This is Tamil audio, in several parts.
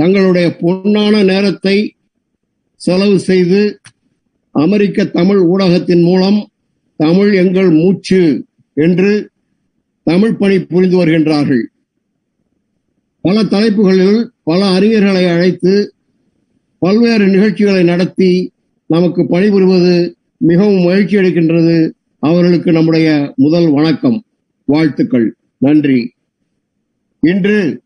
தங்களுடைய பொன்னான நேரத்தை செலவு செய்து அமெரிக்க தமிழ் ஊடகத்தின் மூலம் தமிழ் எங்கள் மூச்சு என்று தமிழ் பணி புரிந்து வருகின்றார்கள். பல தலைப்புகளில் பல அறிஞர்களை அழைத்து பல்வேறு நிகழ்ச்சிகளை நடத்தி நமக்கு பணிபுரிவது மிகவும் மகிழ்ச்சி அளிக்கின்றது. அவர்களுக்கு நம்முடைய முதல் வணக்கம். வாழ்த்துக்கள். நன்றி. இன்று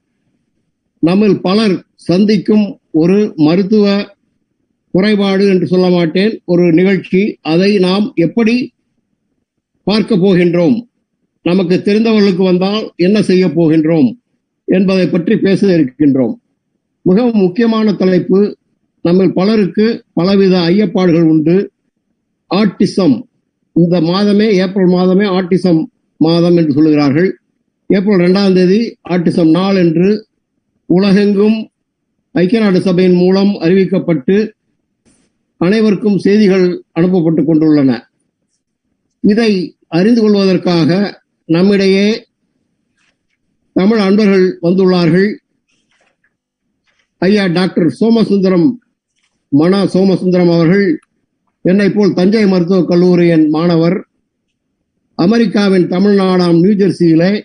நம்மில் பலர் சந்திக்கும் ஒரு மருத்துவ குறைபாடு என்று சொல்ல மாட்டேன். ஒரு நிகழ்ச்சி அதை நாம் எப்படி பார்க்க போகின்றோம்? நமக்கு தெரிந்தவர்களுக்கு வந்தால் என்ன செய்ய போகின்றோம்? என்பதை பற்றி பேச இருக்கின்றோம். மிகவும் முக்கியமான தலைப்பு நம்ம பலருக்கு பலவித ஐயப்பாடுகள் உண்டு. ஆட்டிசம் இந்த மாதமே ஏப்ரல் மாதமே ஆட்டிசம் மாதம் என்று சொல்லுகிறார்கள். ஏப்ரல் ரெண்டாம் தேதி ஆட்டிசம் நாள் என்று உலகெங்கும் ஐக்கிய நாடு சபையின் மூலம் அறிவிக்கப்பட்டு அனைவருக்கும் செய்திகள் அனுப்பப்பட்டு கொண்டுள்ளன. இதை அறிந்து கொள்வதற்காக நம்மிடையே தமிழ் அன்பர்கள் வந்துள்ளார்கள். ஐயா டாக்டர் சோமசுந்தரம் மனா சோமசுந்தரம் அவர்கள் என்னை போல் தஞ்சை மருத்துவக் கல்லூரியின் மாணவர் அமெரிக்காவின் தமிழ்நாடாம் நியூஜெர்சியிலே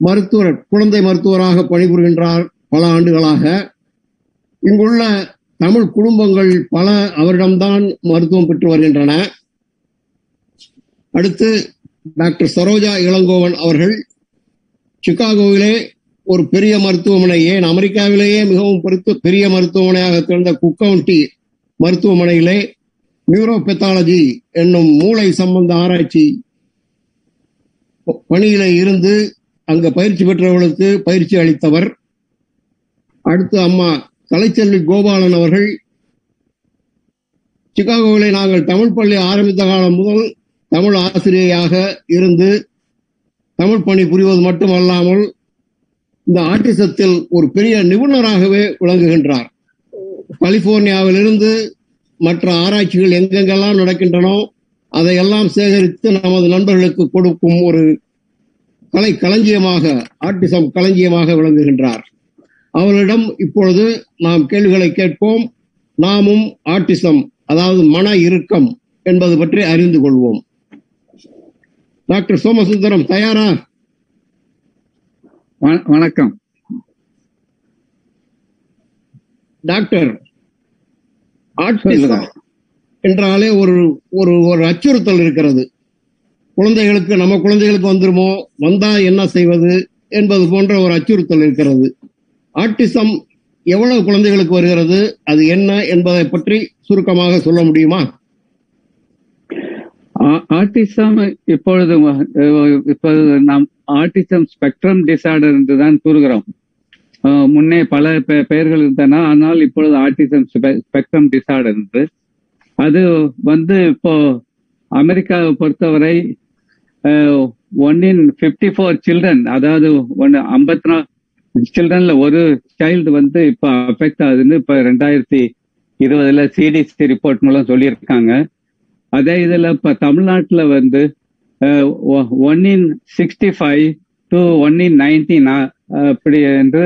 மருத்துவர் குழந்தை மருத்துவராக பணிபுரிகின்றார் பல ஆண்டுகளாக. இங்குள்ள தமிழ் குடும்பங்கள் பல அவரிடம்தான் மருத்துவம் பெற்று வருகின்றன. அடுத்து டாக்டர் சரோஜா இளங்கோவன் அவர்கள் சிகாகோவிலே ஒரு பெரிய மருத்துவமனை ஏன் அமெரிக்காவிலேயே மிகவும் பெரிய மருத்துவமனையாக திறந்த குக்கவுண்டி மருத்துவமனையிலே நியூரோபெத்தாலஜி என்னும் மூளை சம்பந்த ஆராய்ச்சி பணியில இருந்து அங்க பயிற்சி பெற்றவர்களுக்கு பயிற்சி அளித்தவர். அடுத்து அம்மா கலைச்செல்வி கோபாலன் அவர்கள். சிகாகோவிலே நாங்கள் தமிழ் பள்ளி ஆரம்பித்த காலம் முதல் தமிழ் ஆசிரியையாக இருந்து தமிழ் பணி புரிவது மட்டுமல்லாமல் இந்த ஆட்டிசத்தில் ஒரு பெரிய நிபுணராகவே விளங்குகின்றார். கலிபோர்னியாவிலிருந்து மற்ற ஆராய்ச்சிகள் எங்கெங்கெல்லாம் நடக்கின்றனோ அதையெல்லாம் சேகரித்து நமது நண்பர்களுக்கு கொடுக்கும் ஒரு கலை களஞ்சியமாக ஆட்டிசம் களஞ்சியமாக விளங்குகின்றார். அவர்களிடம் இப்பொழுது நாம் கேள்விகளை கேட்போம். நாமும் ஆட்டிசம் அதாவது மன இறுக்கம் என்பது பற்றி அறிந்து கொள்வோம். டாக்டர் சோமசுந்தரம் தயாரா? வணக்கம். டாக்டர் ஆட்டிசம் என்றாலே ஒரு ஒரு ஒரு அச்சுறுத்தல் இருக்கிறது. குழந்தைகளுக்கு நம்ம குழந்தைகளுக்கு வந்துருமோ? வந்தா என்ன செய்வது? என்பது போன்ற ஒரு அச்சுறுத்தல் இருக்கிறது. ஆட்டிசம் எவ்வளவு குழந்தைகளுக்கு வருகிறது? அது என்ன என்பதை பற்றி சுருக்கமாக சொல்ல முடியுமா? ஆர்டிசம் இப்பொழுது இப்பொழுது நாம் ஆர்டிசம் ஸ்பெக்ட்ரம் டிசார்டர் என்று தான் கூறுகிறோம். முன்னே பல பெயர்கள் இருந்தன. ஆனால் இப்பொழுது ஆர்டிசம் ஸ்பெக்ட்ரம் டிசார்டர் என்று. அது வந்து இப்போ அமெரிக்காவை பொறுத்தவரை one in fifty four children அதாவது ஒன்று ஐம்பத்தி நாலு சில்ட்ரன்ல ஒரு சைல்டு வந்து இப்போ அஃபெக்ட் ஆகுதுன்னு இப்போ ரெண்டாயிரத்தி இருபதுல சிடிசி ரிப்போர்ட் மூலம் சொல்லியிருக்காங்க. அதே இதுல இப்ப தமிழ்நாட்டுல வந்து one in sixty five to one in nineteen அப்படி என்று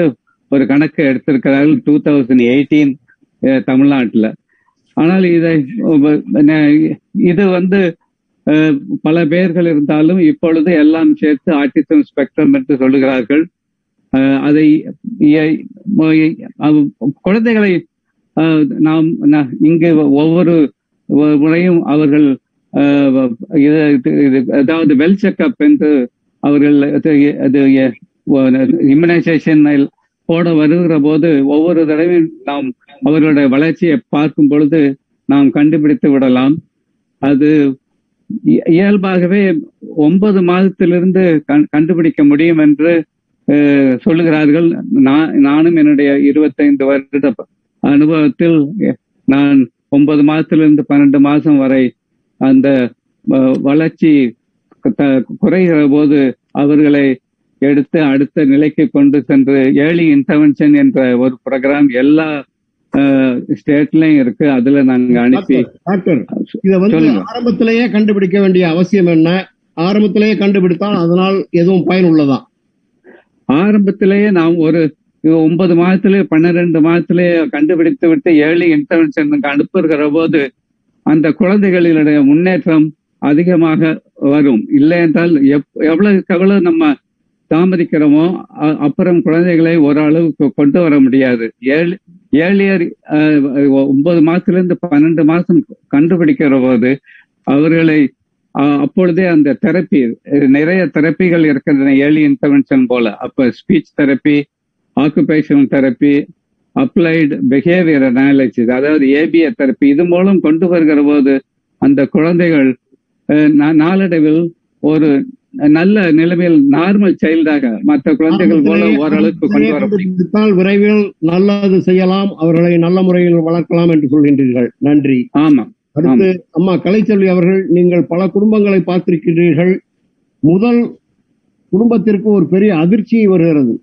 ஒரு கணக்கு எடுத்திருக்கிறார்கள் டூ தௌசண்ட் எயிட்டீன் தமிழ்நாட்டுல. ஆனால் இதை இது வந்து பல பெயர்கள் இருந்தாலும் இப்பொழுது எல்லாம் சேர்த்து ஆட்டிசம் ஸ்பெக்ட்ரம் என்று சொல்லுகிறார்கள். அதை குழந்தைகளை நாம் இங்கு ஒவ்வொரு முறையும் அவர்கள் அதாவது வெல் செக்அப் என்று அவர்கள் அது இம்யூனைசேஷன் போட வருகிற போது ஒவ்வொரு தடவையும் நாம் அவர்களுடைய வளர்ச்சியை பார்க்கும் பொழுது நாம் கண்டுபிடித்து விடலாம். அது இயல்பாகவே ஒன்பது மாதத்திலிருந்து கண்டுபிடிக்க முடியும் என்று சொல்லுகிறார்கள். நான் நானும் என்னுடைய இருபத்தைந்து வருட அனுபவத்தில் நான் ஒன்பது மாதத்திலிருந்து பன்னெண்டு மாசம் வரை அந்த வளர்ச்சி குறைகிற போது அவர்களை எடுத்து அடுத்த நிலைக்கு கொண்டு சென்று ஏர்லி இன்டர்வென்ஷன் என்ற ஒரு ப்ரோக்ராம் எல்லா ஸ்டேட்லயும் இருக்கு. அதுல நாங்க அனுப்பி டாக்டர் இத வந்து ஆரம்பத்திலேயே கண்டுபிடிக்க வேண்டிய அவசியம் என்ன? ஆரம்பத்திலேயே கண்டுபிடித்தால் அதனால் எதுவும் பயன் உள்ளதா? ஆரம்பத்திலேயே நாம் ஒரு ஒன்பது மாதத்திலே பன்னிரெண்டு மாதத்திலே கண்டுபிடித்து விட்டு ஏழு இன்டர்வென்ஷனுக்கு அனுப்புகிற போது அந்த குழந்தைகளினுடைய முன்னேற்றம் அதிகமாக வரும். இல்லை என்றால் எப்- எவ்வளவுக்கு எவ்வளவு நம்ம தாமதிக்கிறோமோ அ- அப்புறம் குழந்தைகளை ஓரளவுக்கு கொண்டு வர முடியாது. ஏழு ஏழியர் ஒன்பது மாசத்துல இருந்து பன்னெண்டு மாசம் கண்டுபிடிக்கிற போது அவர்களை அஹ், அப்பொழுதே அந்த தெரப்பி நிறைய தெரப்பிகள் இருக்கின்றன ஏர்லி இன்டர்வென்ஷன் போல. அப்ப speech therapy occupational therapy applied behaviour analysis அதாவது ஏபிஏ தெரப்பி இது மூலம் கொண்டு வருகிற போது அந்த குழந்தைகள் அஹ், நாளடைவில் ஒரு நல்ல நிலைமையில் நார்மல் சைல்டாக மற்ற குழந்தைகள் போல ஓரளவுக்கு கொண்டு வர முடியும். விரைவில் நல்லது செய்யலாம் அவர்களை நல்ல முறையில் வளர்க்கலாம் என்று சொல்கின்றீர்கள். நன்றி. ஆமா. அடுத்து அம்மா கலைச்செல்வி அவர்கள் நீங்கள் பல குடும்பங்களை பார்த்திருக்கிறீர்கள். முதல் குடும்பத்திற்கு ஒரு பெரிய அதிர்ச்சி வருகிறது.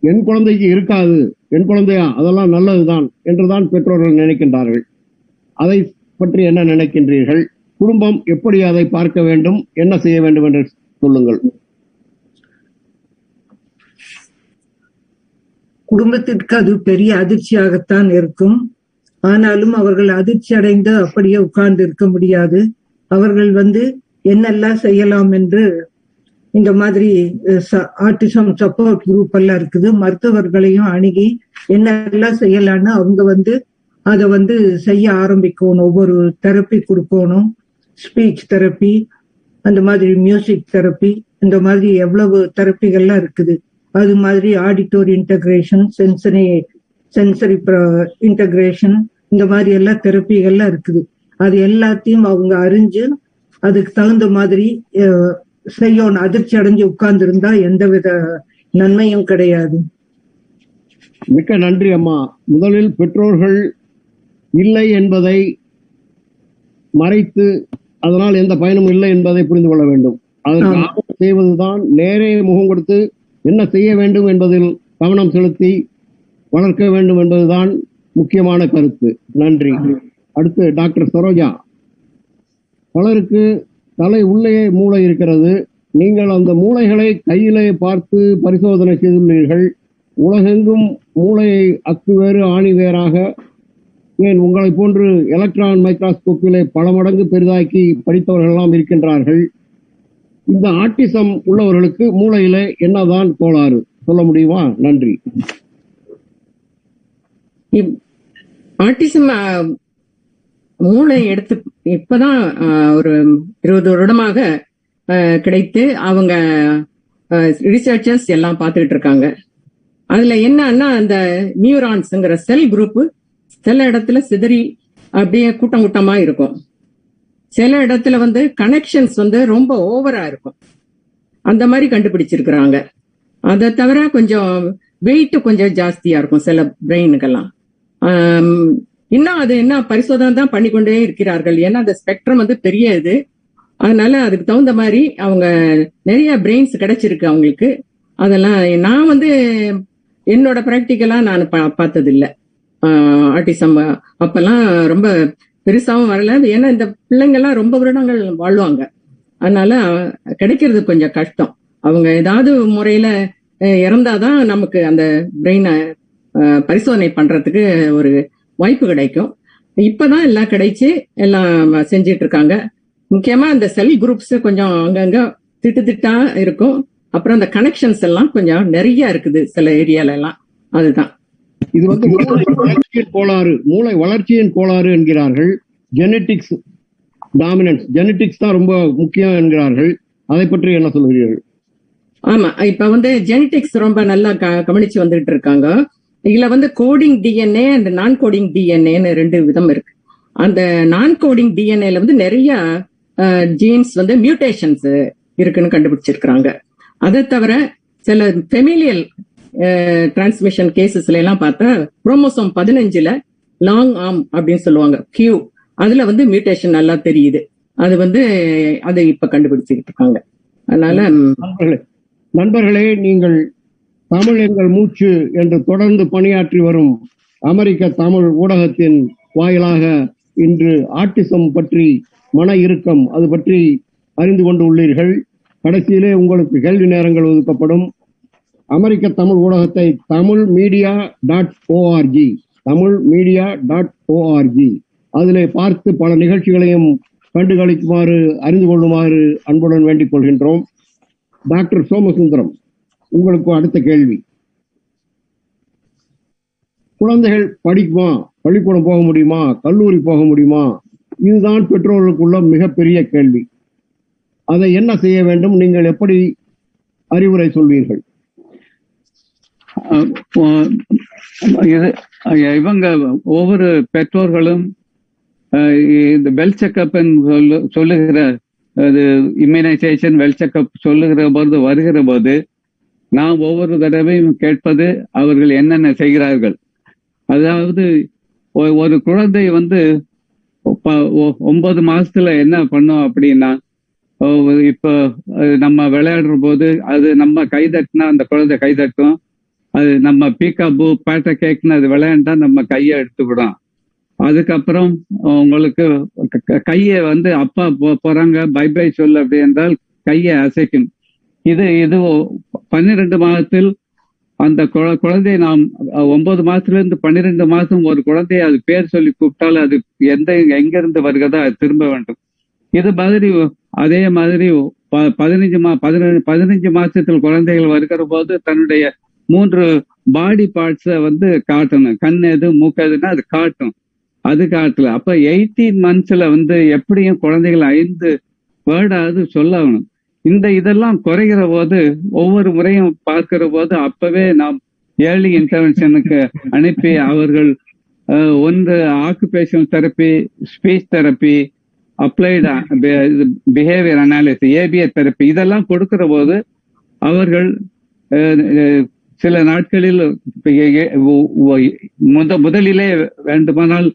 என் குழந்தைக்கு இருக்காது என் குழந்தையா? அதெல்லாம் நல்லதுதான் என்றுதான் பெற்றோர்கள் நினைக்கின்றார்கள். அதை பற்றி என்ன நினைக்கின்றீர்கள்? குடும்பம் எப்படி அதை பார்க்க வேண்டும்? என்ன செய்ய வேண்டும் என்று சொல்லுங்கள். குடும்பத்திற்கு அது பெரிய அதிர்ச்சியாகத்தான் இருக்கும். ஆனாலும் அவர்கள் அதிர்ச்சி அடைந்து அப்படியே உட்கார்ந்து இருக்க முடியாது. அவர்கள் வந்து என்னெல்லாம் செய்யலாம் என்று இந்த மாதிரி ஆர்டிசம் சப்போர்ட் குரூப் எல்லாம் இருக்குது. மருத்துவர்களையும் அணுகி என்னெல்லாம் செய்யலாம்னு அவங்க வந்து அதை வந்து செய்ய ஆரம்பிக்கணும். ஒவ்வொரு தெரப்பி கொடுக்கணும். ஸ்பீச் தெரப்பி அந்த மாதிரி மியூசிக் தெரப்பி இந்த மாதிரி எவ்வளவு தெரப்பிகள்லாம் இருக்குது. அது மாதிரி auditory integration sensory sensory integration இந்த மாதிரி எல்லாம் தெரப்பிகள்லாம் இருக்குது. அது எல்லாத்தையும் அவங்க அறிஞ்சு அதுக்கு தகுந்த மாதிரி செய்யணும். அதிர்ச்சி அடைஞ்சு உட்கார்ந்து இருந்தா எந்தவித நன்மையும் கிடையாது. மிக்க நன்றி அம்மா. முதலில் பெற்றோர்கள் இல்லை என்பதை மறைத்து அதனால் எந்த பயனும் இல்லை என்பதை புரிந்து கொள்ள வேண்டும். அதற்கு செய்வதுதான் நேரே முகம் கொடுத்து என்ன செய்ய வேண்டும் என்பதில் கவனம் செலுத்தி வளர்க்க வேண்டும் என்பதுதான் முக்கியமான கருத்து. நன்றி. அடுத்து டாக்டர் சரோஜா. பலருக்கு தலை உள்ளே மூளை இருக்கிறது. நீங்கள் அந்த மூளைகளை கையிலே பார்த்து பரிசோதனை செய்துள்ளீர்கள். உலகெங்கும் மூளையை அக்கு வேறு ஆணி வேறாக ஏன் உங்களை போன்று எலக்ட்ரான் மைக்ராஸ்கோப்பிலே பல மடங்கு பெரிதாக்கி படித்தவர்கள் எல்லாம் இருக்கின்றார்கள். இந்த ஆட்டிசம் உள்ளவர்களுக்கு மூளையில என்னதான் கோளாறு? சொல்ல முடியுமா? நன்றி. ஆட்டிசம் மூளை எடுத்து இப்பதான் ஆஹ், ஒரு இருபது வருடமாக கிடைத்து அவங்க ரிசர்ச்சர்ஸ் எல்லாம் பார்த்துக்கிட்டு இருக்காங்க. அதுல என்னன்னா அந்த நியூரான்ஸ்ங்கிற செல் குரூப் சில இடத்துல சிதறி அப்படியே கூட்டம் கூட்டமா இருக்கும். சில இடத்துல வந்து கனெக்ஷன்ஸ் வந்து ரொம்ப ஓவரா இருக்கும். அந்த மாதிரி கண்டுபிடிச்சிருக்கிறாங்க. அதை தவிர கொஞ்சம் வெயிட் கொஞ்சம் ஜாஸ்தியா இருக்கும் சில பிரெயினுக்கெல்லாம் இன்னும் அது என்ன பரிசோதனை தான் பண்ணிக்கொண்டே இருக்கிறார்கள். ஏன்னா அந்த ஸ்பெக்ட்ரம் வந்து பெரிய இது அதனால அதுக்கு தகுந்த மாதிரி அவங்க நிறைய பிரெயின்ஸ் கிடைச்சிருக்கு அவங்களுக்கு. அதெல்லாம் நான் வந்து என்னோட ப்ராக்டிக்கலா நான் பா- ஆட்டிசம் ஆர்டிசம் அப்பெல்லாம் ரொம்ப பெருசாவும் வரல. ஏன்னா இந்த பிள்ளைங்க எல்லாம் ரொம்ப வருடங்கள் வாழ்வாங்க. அதனால கிடைக்கிறது கொஞ்சம் கஷ்டம். அவங்க ஏதாவது முறையில இறந்தாதான் நமக்கு அந்த பிரெயினை பரிசோதனை பண்றதுக்கு ஒரு வாய்ப்பு கிடைக்கும். இப்பதான் எல்லாம் கிடைச்சு எல்லாம் செஞ்சிட்டு இருக்காங்க. முக்கியமா அந்த செல் குரூப்ஸ் கொஞ்சம் அங்கங்க திட்டு திட்டா இருக்கும். அப்புறம் அந்த கனெக்ஷன்ஸ் எல்லாம் கொஞ்சம் நிறைய இருக்குது சில ஏரியால எல்லாம். அதுதான். இது வந்து வளர்ச்சியின் கோளாறு மூளை வளர்ச்சியின் கோளாறு என்கிறார்கள். ஜெனட்டிக்ஸ் டாமினன்ஸ் ஜெனட்டிக்ஸ் தான் ரொம்ப முக்கியம் என்கிறார்கள். அதை பற்றி என்ன சொல்கிறீர்கள்? ஆமா இப்ப வந்து ஜெனடிக்ஸ் ரொம்ப நல்லா க- கவனிச்சு வந்துட்டு இருக்காங்க. இதுல வந்து coding DNA and non coding டிஎன்ஏன்னு ரெண்டு விதம் இருக்கு. அந்த நான் கோடிங் டிஎன்ஏல வந்து நிறைய ஜீன்ஸ் வந்து மியூட்டேஷன்ஸ் இருக்குன்னு கண்டுபிடிச்சிருக்கிறாங்க. அதை தவிர சில ஃபெமிலியல் டிரான்ஸ்மிஷன் கேசஸ்ல எல்லாம் பார்த்தா குரோமோசோம் பதினஞ்சுல லாங் ஆர்ம் அப்படின்னு சொல்லுவாங்க. கியூ அதுல வந்து மியூட்டேஷன் நல்லா தெரியுது. அது வந்து அதை இப்ப கண்டுபிடிச்சிட்டு இருக்காங்க. அதனால நண்பர்களே நண்பர்களே நீங்கள் தமிழ் எங்கள் மூச்சு என்று தொடர்ந்து பணியாற்றி வரும் அமெரிக்க தமிழ் ஊடகத்தின் வாயிலாக இன்று ஆட்டிசம் பற்றி மன இறுக்கம் அது பற்றி அறிந்து கொண்டு உள்ளீர்கள். கடைசியிலே உங்களுக்கு கேள்வி நேரங்கள் ஒதுக்கப்படும். அமெரிக்க தமிழ் ஊடகத்தை Tamil media dot O R G Tamil media dot O R G அதில் பார்த்து பல நிகழ்ச்சிகளையும் கண்டுகளிக்குமாறு அறிந்து கொள்ளுமாறு அன்புடன் வேண்டிக் கொள்கின்றோம். டாக்டர் சோமசுந்தரம் உங்களுக்கு அடுத்த கேள்வி. குழந்தைகள் படிக்குமா? பள்ளிக்கூடம் போக முடியுமா? கல்லூரி போக முடியுமா? இதுதான் பெற்றோர்களுக்குள்ள மிகப்பெரிய கேள்வி. அதை என்ன செய்ய வேண்டும்? நீங்கள் எப்படி அறிவுரை சொல்வீர்கள்? இது இவங்க ஒவ்வொரு பெற்றோர்களும் அஹ் இந்த வெல் செக்கப் சொல்லு சொல்லுகிற அது இம்யூனைசேஷன் வெல் செக்கப் சொல்லுகிற போது வருகிற போது நான் ஒவ்வொரு தடவையும் கேட்பது அவர்கள் என்னென்ன செய்கிறார்கள். அதாவது ஒ- ஒரு குழந்தை வந்து ஒன்பது மாசத்துல என்ன பண்ணும் அப்படின்னா இப்போ நம்ம விளையாடுற போது அது நம்ம கை தட்டினா அந்த குழந்தை கை தட்டும். அது நம்ம பீக்காபு பேட்டை கேக்குன்னு அது விளையாண்டா நம்ம கையை எடுத்துக்கிடும். அதுக்கப்புறம் உங்களுக்கு கையை வந்து அப்பா போறாங்க. பை பை சொல் அப்படி என்றால் கையை அசைக்கும் இது இது பன்னிரெண்டு பன்னிரண்டு மாதத்தில் அந்த குழ- குழந்தையை நாம் ஒன்பது மாசத்துல இருந்து பன்னிரெண்டு மாசம் ஒரு குழந்தையை அது பேர் சொல்லி கூப்பிட்டால் அது எந்த எங்கிருந்து வருகிறதோ அது திரும்ப வேண்டும். இது மாதிரி அதே மாதிரி ப- பதினஞ்சு மா பதினஞ்சு பதினஞ்சு மாசத்தில் குழந்தைகள் வருகிற போது தன்னுடைய மூன்று பாடி பார்ட்ஸை வந்து காட்டணும். கண் எது மூக்கு எதுன்னா அது காட்டும். அது காட்டல. அப்ப எயிட்டீன் மந்த்ஸ்ல வந்து எப்படியும் குழந்தைகள் ஐந்து வேர்டாவது சொல்லணும். இந்த இதெல்லாம் குறைகிற போது ஒவ்வொரு முறையும் பார்க்கிற போது அப்பவே நாம் ஏர்லி இன்டர்வென்ஷனுக்கு அனுப்பி அவர்கள் ஒன்று occupational therapy speech therapy applied behaviour analysis ABA therapy இதெல்லாம் கொடுக்கிற போது அவர்கள் சில நாட்களில் முத முதலிலே வேண்டுமானால்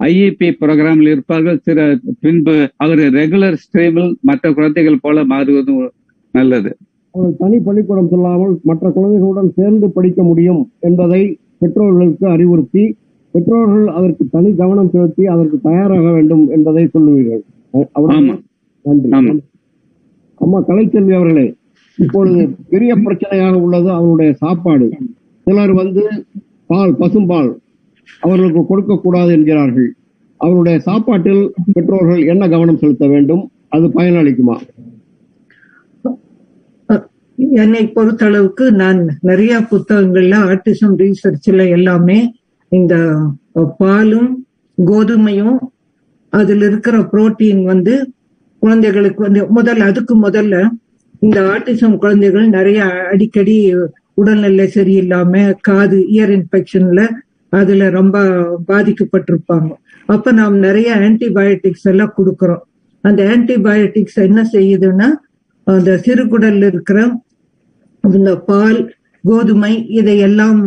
ஐஇபி ப்ரோக்ராமில் இருப்பார்கள். சில பின்பு அவர் ரெகுலர் ஸ்ட்ரீமில் மற்ற குழந்தைகள் போல மாறுவது நல்லது. தனி பள்ளிக்கூடம் செல்லாமல் மற்ற குழந்தைகளுடன் சேர்ந்து படிக்க முடியும் என்பதை பெற்றோர்களுக்கு அறிவுறுத்தி பெற்றோர்கள் அதற்கு தனி கவனம் செலுத்தி அதற்கு தயாராக வேண்டும் என்பதை சொல்லுவீர்கள். நன்றி. ஆமா. அம்மா கலைச்செல்வி அவர்களே இப்பொழுது பெரிய பிரச்சனையாக உள்ளது அவருடைய சாப்பாடு. சிலர் வந்து பால் பசும்பால் அவர்களுக்கு கொடுக்கக்கூடாது என்கிறார்கள். அவருடைய சாப்பாட்டில் பெற்றோர்கள் என்ன கவனம் செலுத்த வேண்டும்? அது பயனளிக்குமா? என்னை பொறுத்தளவுக்கு நான் நிறைய புத்தகங்கள்ல ஆர்டிசம் ரீசர்ச்ல எல்லாமே இந்த பாலும் கோதுமையும் அதுல இருக்கிற புரோட்டீன் வந்து குழந்தைகளுக்கு வந்து முதல்ல அதுக்கு முதல்ல இந்த ஆர்டிசம் குழந்தைகள் நிறைய அடிக்கடி உடல்நிலை சரியில்லாம காது இயர் இன்ஃபெக்ஷன்ல அதுல ரொம்ப பாதிக்கப்பட்டிருப்பாங்க. அப்ப நாம் நிறைய ஆன்டிபயோட்டிக்ஸ் எல்லாம் கொடுக்கறோம். அந்த ஆன்டிபயோட்டிக்ஸ் என்ன செய்யுதுன்னா அந்த சிறுகுடல்ல இருக்கிற இந்த பால் கோதுமை இதையெல்லாம்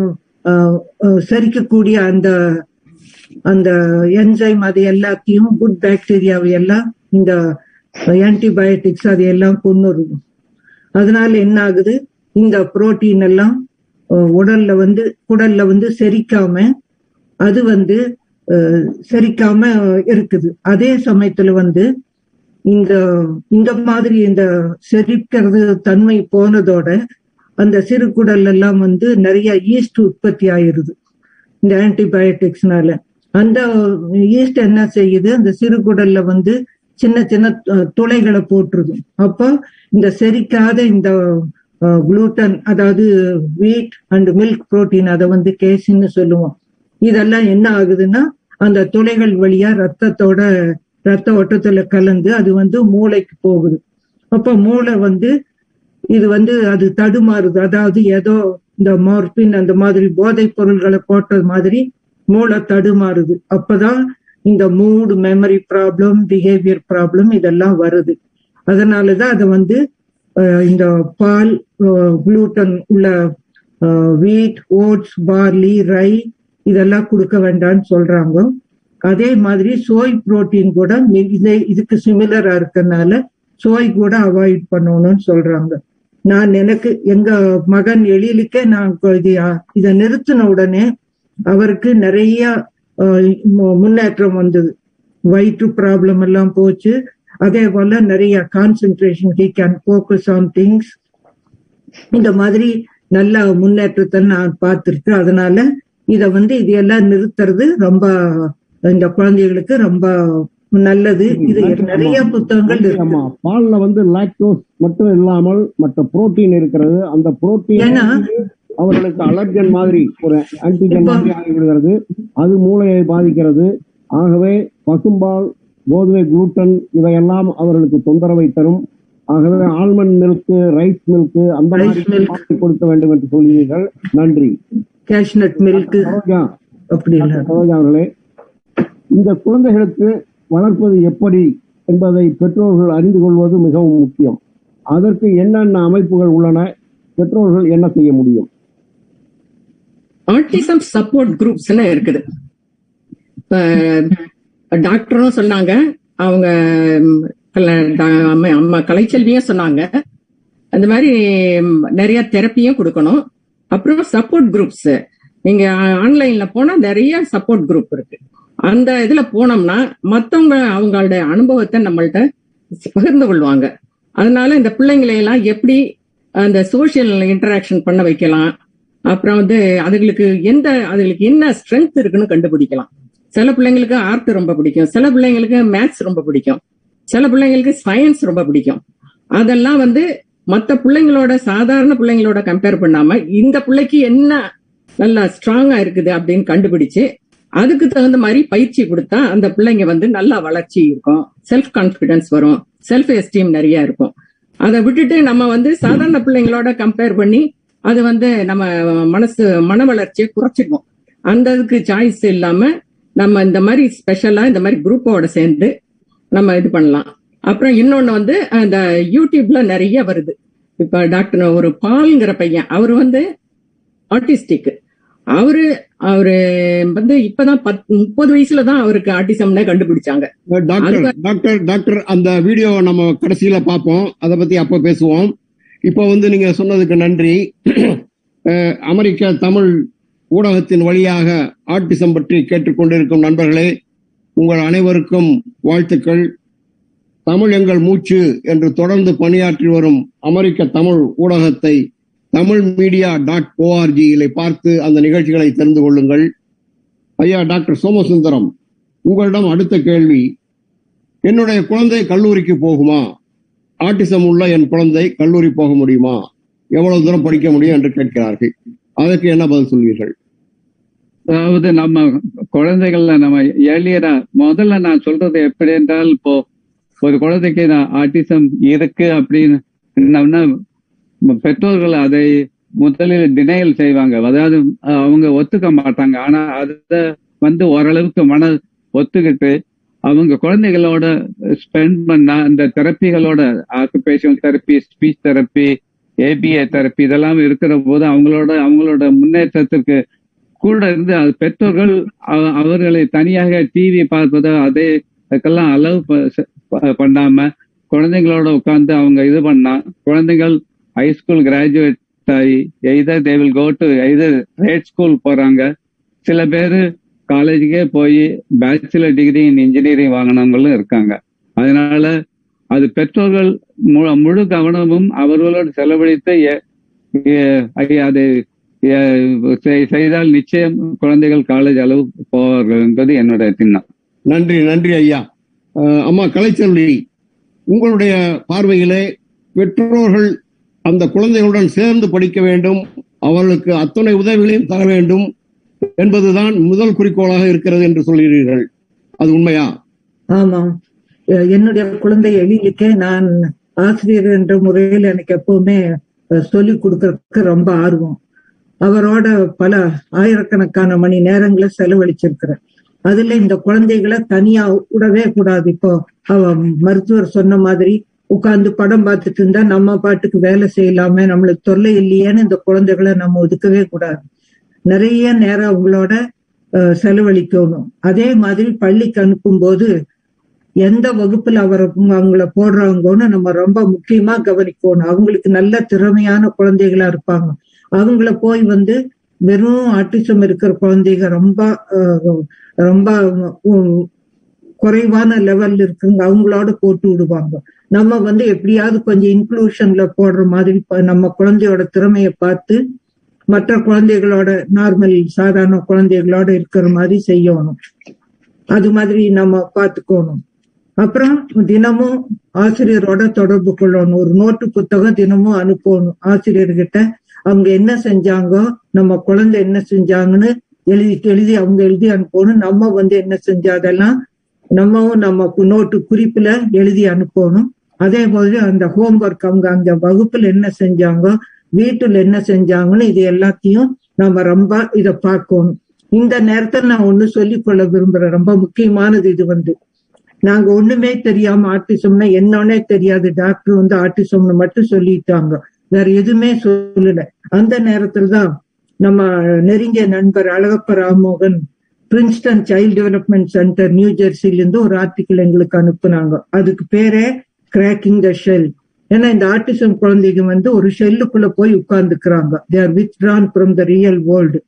சரிக்கக்கூடிய அந்த அந்த என்சைம் அது எல்லாத்தையும் குட் பாக்டீரியாவை எல்லாம் இந்த ஆன்டிபயோட்டிக்ஸ் அது எல்லாம் கொண்டு வருது. அதனால என்ன ஆகுது இந்த புரோட்டீன் எல்லாம் உடல்ல வந்து குடல்ல வந்து செரிக்காம அது வந்து செரிக்காம இருக்குது. அதே சமயத்துல வந்து இந்த இந்த மாதிரி இந்த செரிக்கிறது தன்மை போனதோட அந்த சிறு குடல் எல்லாம் வந்து நிறைய ஈஸ்ட் உற்பத்தி ஆயிருது. இந்த ஆன்டிபயோட்டிக்ஸ்னால அந்த ஈஸ்ட் என்ன செய்யுது? அந்த சிறு குடல்ல வந்து சின்ன சின்ன துளைகளை போட்டுருது அப்போ இந்த செரிக்காத இந்த குளூட்டன் அதாவது வீட் அண்ட் மில்க் புரோட்டீன் அதை வந்து கேசின்னு சொல்லுவோம். இதெல்லாம் என்ன ஆகுதுன்னா அந்த துளைகள் வழியா ரத்தத்தோட ரத்த ஓட்டத்துல கலந்து அது வந்து மூளைக்கு போகுது. அப்ப மூளை வந்து இது வந்து அது தடுமாறுது. அதாவது ஏதோ இந்த மார்பின் அந்த மாதிரி போதைப் பொருள்களை போட்டது மாதிரி மூளை தடுமாறுது. அப்பதான் இந்த mood memory problem behaviour problem இதெல்லாம் வருது. அதனாலதான் அதை வந்து இந்த பால் குளூட்டன் உள்ள வீட் ஓட்ஸ் பார்லி ரை இதெல்லாம் கொடுக்க வேண்டாம்னு சொல்றாங்க. அதே மாதிரி சோய் புரோட்டீன் கூட இதை இதே இதுக்கு சிமிலரா இருக்கறனால சோய் கூட அவாய்ட் பண்ணணும்னு சொல்றாங்க. நான் எனக்கு எங்க மகன் எழிலுக்கே நான் இதை நிறுத்தின உடனே அவருக்கு நிறைய முன்னேற்றம் வந்தது. வயிற்று ப்ராப்ளம் எல்லாம் போச்சு. அதே போல நிறைய concentration he can focus on things இந்த மாதிரி நல்ல முன்னேற்றத்தை நான் பார்த்திருக்கேன். அதனால இத வந்து இதையெல்லாம் நிறுத்துறது ரொம்ப இந்த குழந்தைகளுக்கு ரொம்ப நல்லது. இது நிறைய புத்தகங்கள் பால்ல வந்து லாக்டோஸ் மட்டும் இல்லாமல் மற்ற புரோட்டீன் இருக்கிறது. அந்த புரோட்டீன் ஏன்னா அவர்களுக்கு அலர்ஜன் மாதிரி ஒரு ஆன்டிஜன் மாதிரி ஆகிவிடுகிறது அது மூளையை பாதிக்கிறது. ஆகவே பசும்பால் கோதுமை குளூட்டன் இவையெல்லாம் அவர்களுக்கு தொந்தரவை தரும். ஆகவே ஆல்மண்ட் மில்க் ரைஸ் மில்க் அந்த மாதிரி Rice milk. பால் கொடுக்க வேண்டும் என்று சொல்கிறீர்கள். நன்றி. Cashew nut milk. அவர்களே இந்த குழந்தைகளுக்கு வளர்ப்பது எப்படி என்பதை பெற்றோர்கள் அறிந்து கொள்வது மிகவும் முக்கியம். அதற்கு என்னென்ன அமைப்புகள் உள்ளன? பெற்றோர்கள் என்ன செய்ய முடியும்? ஆட்டிசம் சப்போர்ட் குரூப்ஸ்னு இருக்குது. இப்ப டாக்டரும் சொன்னாங்க. அவங்க அம்மா கலைச்செல்வியும் சொன்னாங்க. அந்த மாதிரி நிறைய தெரப்பியும் கொடுக்கணும். அப்புறம் சப்போர்ட் குரூப்ஸ் நீங்க ஆன்லைன்ல போனா நிறைய சப்போர்ட் குரூப் இருக்கு. அந்த இதுல போனோம்னா மத்தவங்க அவங்களோட அனுபவத்தை நம்மள்ட்ட பகிர்ந்து கொள்வாங்க. அதனால இந்த பிள்ளைங்களை எல்லாம் எப்படி அந்த சோஷியல் இன்டராக்ஷன் பண்ண வைக்கலாம்? அப்புறம் வந்து அதுகளுக்கு எந்த அதுகளுக்கு என்ன ஸ்ட்ரென்த் இருக்குன்னு கண்டுபிடிக்கலாம். சில பிள்ளைங்களுக்கு ஆர்ட் ரொம்ப பிடிக்கும். சில பிள்ளைங்களுக்கு மேத்ஸ் ரொம்ப பிடிக்கும். சில பிள்ளைங்களுக்கு சயின்ஸ் ரொம்ப பிடிக்கும். அதெல்லாம் வந்து மத்த பிள்ளைங்களோட சாதாரண பிள்ளைங்களோட கம்பேர் பண்ணாம இந்த பிள்ளைக்கு என்ன நல்லா ஸ்ட்ராங்கா இருக்குது அப்படின்னு கண்டுபிடிச்சு அதுக்கு தகுந்த மாதிரி பயிற்சி கொடுத்தா அந்த பிள்ளைங்க வந்து நல்லா வளர்ச்சி இருக்கும். செல்ஃப் கான்பிடன்ஸ் வரும். செல்ஃப் எஸ்டீம் நிறைய இருக்கும். அதை விட்டுட்டு நம்ம வந்து சாதாரண பிள்ளைங்களோட கம்பேர் பண்ணி அது வந்து நம்ம மனசு மன வளர்ச்சியை குறைச்சிடுவோம். அந்த இதுக்கு சாய்ஸ் இல்லாம நம்ம இந்த மாதிரி ஸ்பெஷலா இந்த மாதிரி குரூப்போட சேர்ந்து நம்ம இது பண்ணலாம். அப்புறம் இன்னொன்னு வந்து அந்த யூடியூப்ல நிறைய வருது. இப்ப டாக்டர் ஒரு பால்ங்கிற பையன் அவர் வந்து ஆட்டிஸ்டிக் அவரு அவரு வந்து இப்பதான் பத் முப்பது வயசுல தான் அவருக்கு ஆட்டிசம்னே கண்டுபிடிச்சாங்க. டாக்டர் டாக்டர் டாக்டர் அந்த வீடியோ நம்ம கடைசியில பார்ப்போம். அதை பத்தி அப்ப பேசுவோம். இப்போ வந்து நீங்க சொன்னதுக்கு நன்றி. அமெரிக்க தமிழ் ஊடகத்தின் வழியாக ஆட்டிசம் பற்றி கேட்டுக்கொண்டிருக்கும் நண்பர்களே உங்கள் அனைவருக்கும் வாழ்த்துக்கள். தமிழ் எங்கள் மூச்சு என்று தொடர்ந்து பணியாற்றி வரும் அமெரிக்க தமிழ் ஊடகத்தை தமிழ் மீடியா டாட் ஓஆர்ஜியிலே பார்த்து அந்த நிகழ்ச்சிகளை தெரிந்து கொள்ளுங்கள். ஐயா டாக்டர் சோமசுந்தரம் உங்களிடம் அடுத்த கேள்வி என்னுடைய குழந்தை கல்லூரிக்கு போகுமா? ஆட்டிசம் உள்ள என் குழந்தை கல்லூரி போக முடியுமா? எவ்வளவு தூரம் படிக்க முடியும் என்று கேட்கிறார்கள். அதற்கு என்ன பதில் சொல்வீர்கள்? அதாவது நம்ம குழந்தைகள்ல நம்ம ஏர்லியரா முதல்ல நான் சொல்றது எப்படி என்றால் இப்போ ஒரு குழந்தைக்கு நான் ஆட்டிசம் இருக்கு அப்படின்னு என்னன்னா, பெற்றோர்கள் அதை முதலில் டினையல் செய்வாங்க. அதாவது அவங்க ஒத்துக்க மாட்டாங்க. ஆனா அத வந்து ஓரளவுக்கு மன ஒத்துக்கிட்டு அவங்க குழந்தைகளோட ஸ்பெண்ட் பண்ணா அந்த தெரப்பிகளோட occupation therapy speech therapy ABA therapy இதெல்லாம் இருக்கிற போது அவங்களோட அவங்களோட முன்னேற்றத்திற்கு கூட இருந்து அது பெற்றோர்கள் அவ- அவர்களை தனியாக டிவி பார்ப்பதோ அதே அதுக்கெல்லாம் அளவு பண்ணாம குழந்தைங்களோட உட்காந்து அவங்க இது பண்ணா குழந்தைகள் ஹைஸ்கூல் கிராஜுவேட் ஆகி either they will go to either trade school போறாங்க. சில பேர் காலேஜுக்கே போய் பேச்சுலர் டிகிரி இன் இன்ஜினியரிங் வாங்கினவங்களும் இருக்காங்க. அதனால அது பெற்றோர்கள் முழு முழு கவனமும் அவர்களோடு செலவழித்து அதை செய்தால் நிச்சயம் குழந்தைகள் காலேஜ் அளவு போவார்கள் என்பது என்னுடைய திண்ணம் நன்றி நன்றி ஐயா. அம்மா கலைச்செல்வி உங்களுடைய பார்வையிலே பெற்றோர்கள் அந்த குழந்தைகளுடன் சேர்ந்து படிக்க வேண்டும். அவர்களுக்கு அத்தனை உதவிகளையும் தர வேண்டும். என்பதுதான் முதல் குறிக்கோளாக இருக்கிறது என்று சொல்கிறீர்கள். அது உண்மையா? ஆமாம். என்னுடைய குழந்தை எழிலுக்கே நான் ஆசிரியர் என்ற முறையில் எனக்கு எப்பவுமே சொல்லி கொடுக்கறதுக்கு ரொம்ப ஆர்வம். அவரோட பல ஆயிரக்கணக்கான மணி நேரங்களை செலவழிச்சிருக்கிறேன். அதுல இந்த குழந்தைகளை தனியா விடவே கூடாது. இப்போ அவ மருத்துவர் சொன்ன மாதிரி உட்கார்ந்து படம் பார்த்துட்டு இருந்தா நம்ம பாட்டுக்கு வேலை செய்யலாமே நம்மளுக்கு தொல்லை இல்லையேன்னு இந்த குழந்தைகளை நம்ம ஒதுக்கவே கூடாது. நிறைய நேரம் அவங்களோட செலவழிக்கணும். அதே மாதிரி பள்ளிக்கு அனுப்பும்போது எந்த வகுப்புல அவரை அவங்கள போடுறாங்கன்னு நம்ம ரொம்ப முக்கியமா கவனிக்கணும். அவங்களுக்கு நல்ல திறமையான குழந்தைகளா இருப்பாங்க. அவங்கள போய் வந்து வெறும் ஆட்டிசம் இருக்கிற குழந்தைங்க ரொம்ப ரொம்ப குறைவான லெவல்ல இருக்குங்க. அவங்களோட போட்டு விடுவாங்க. நம்ம வந்து எப்படியாவது கொஞ்சம் இன்க்ளூஷன்ல போடுற மாதிரி நம்ம குழந்தையோட திறமையை பார்த்து மற்ற குழந்தைகளோட நார்மல் சாதாரண குழந்தைகளோட இருக்கிற மாதிரி செய்யணும். அது மாதிரி நம்ம பார்த்துக்கணும். அப்புறம் தினமும் ஆசிரியரோட தொடர்பு கொள்ளணும். ஒரு நோட்டு புத்தகம் தினமும் அனுப்பணும். ஆசிரியர்கிட்ட அவங்க என்ன செஞ்சாங்கோ நம்ம குழந்தை என்ன செஞ்சாங்கன்னு எழுதி எழுதி அவங்க எழுதி அனுப்பணும். நம்ம வந்து என்ன செஞ்சாதெல்லாம் நம்மவும் நம்ம நோட்டு குறிப்புல எழுதி அனுப்பணும். அதே போல அந்த ஹோம்ஒர்க் அவங்க அந்த வகுப்புல என்ன செஞ்சாங்க வீட்டுல என்ன செஞ்சாங்கன்னு இது எல்லாத்தையும் நாம ரொம்ப இத பார்க்கணும். இந்த நேரத்துல நான் ஒண்ணு சொல்லிக் கொள்ள விரும்புறேன். ரொம்ப முக்கியமானது இது வந்து. நாங்க ஒண்ணுமே தெரியாம ஆர்டிசம்னா என்னன்னே தெரியாது. டாக்டர் வந்து ஆர்டிசம்னு மட்டும் சொல்லிட்டாங்க. வேற எதுவுமே சொல்லல. அந்த நேரத்துல தான் நம்ம நெருங்கிய நண்பர் Alagappa Ramohan Princeton child development centre New ஜெர்சில இருந்து ஒரு ஆர்டிக்கிள் எங்களுக்கு அனுப்புனாங்க. அதுக்கு பேரே கிராக்கிங் த ஷெல். ஏன்னா இந்த ஆர்டிசம் குழந்தைங்க வந்து ஒரு ஷெல்லுக்குள்ள போய் உட்கார்ந்துக்கிறாங்க. They are withdrawn from the real world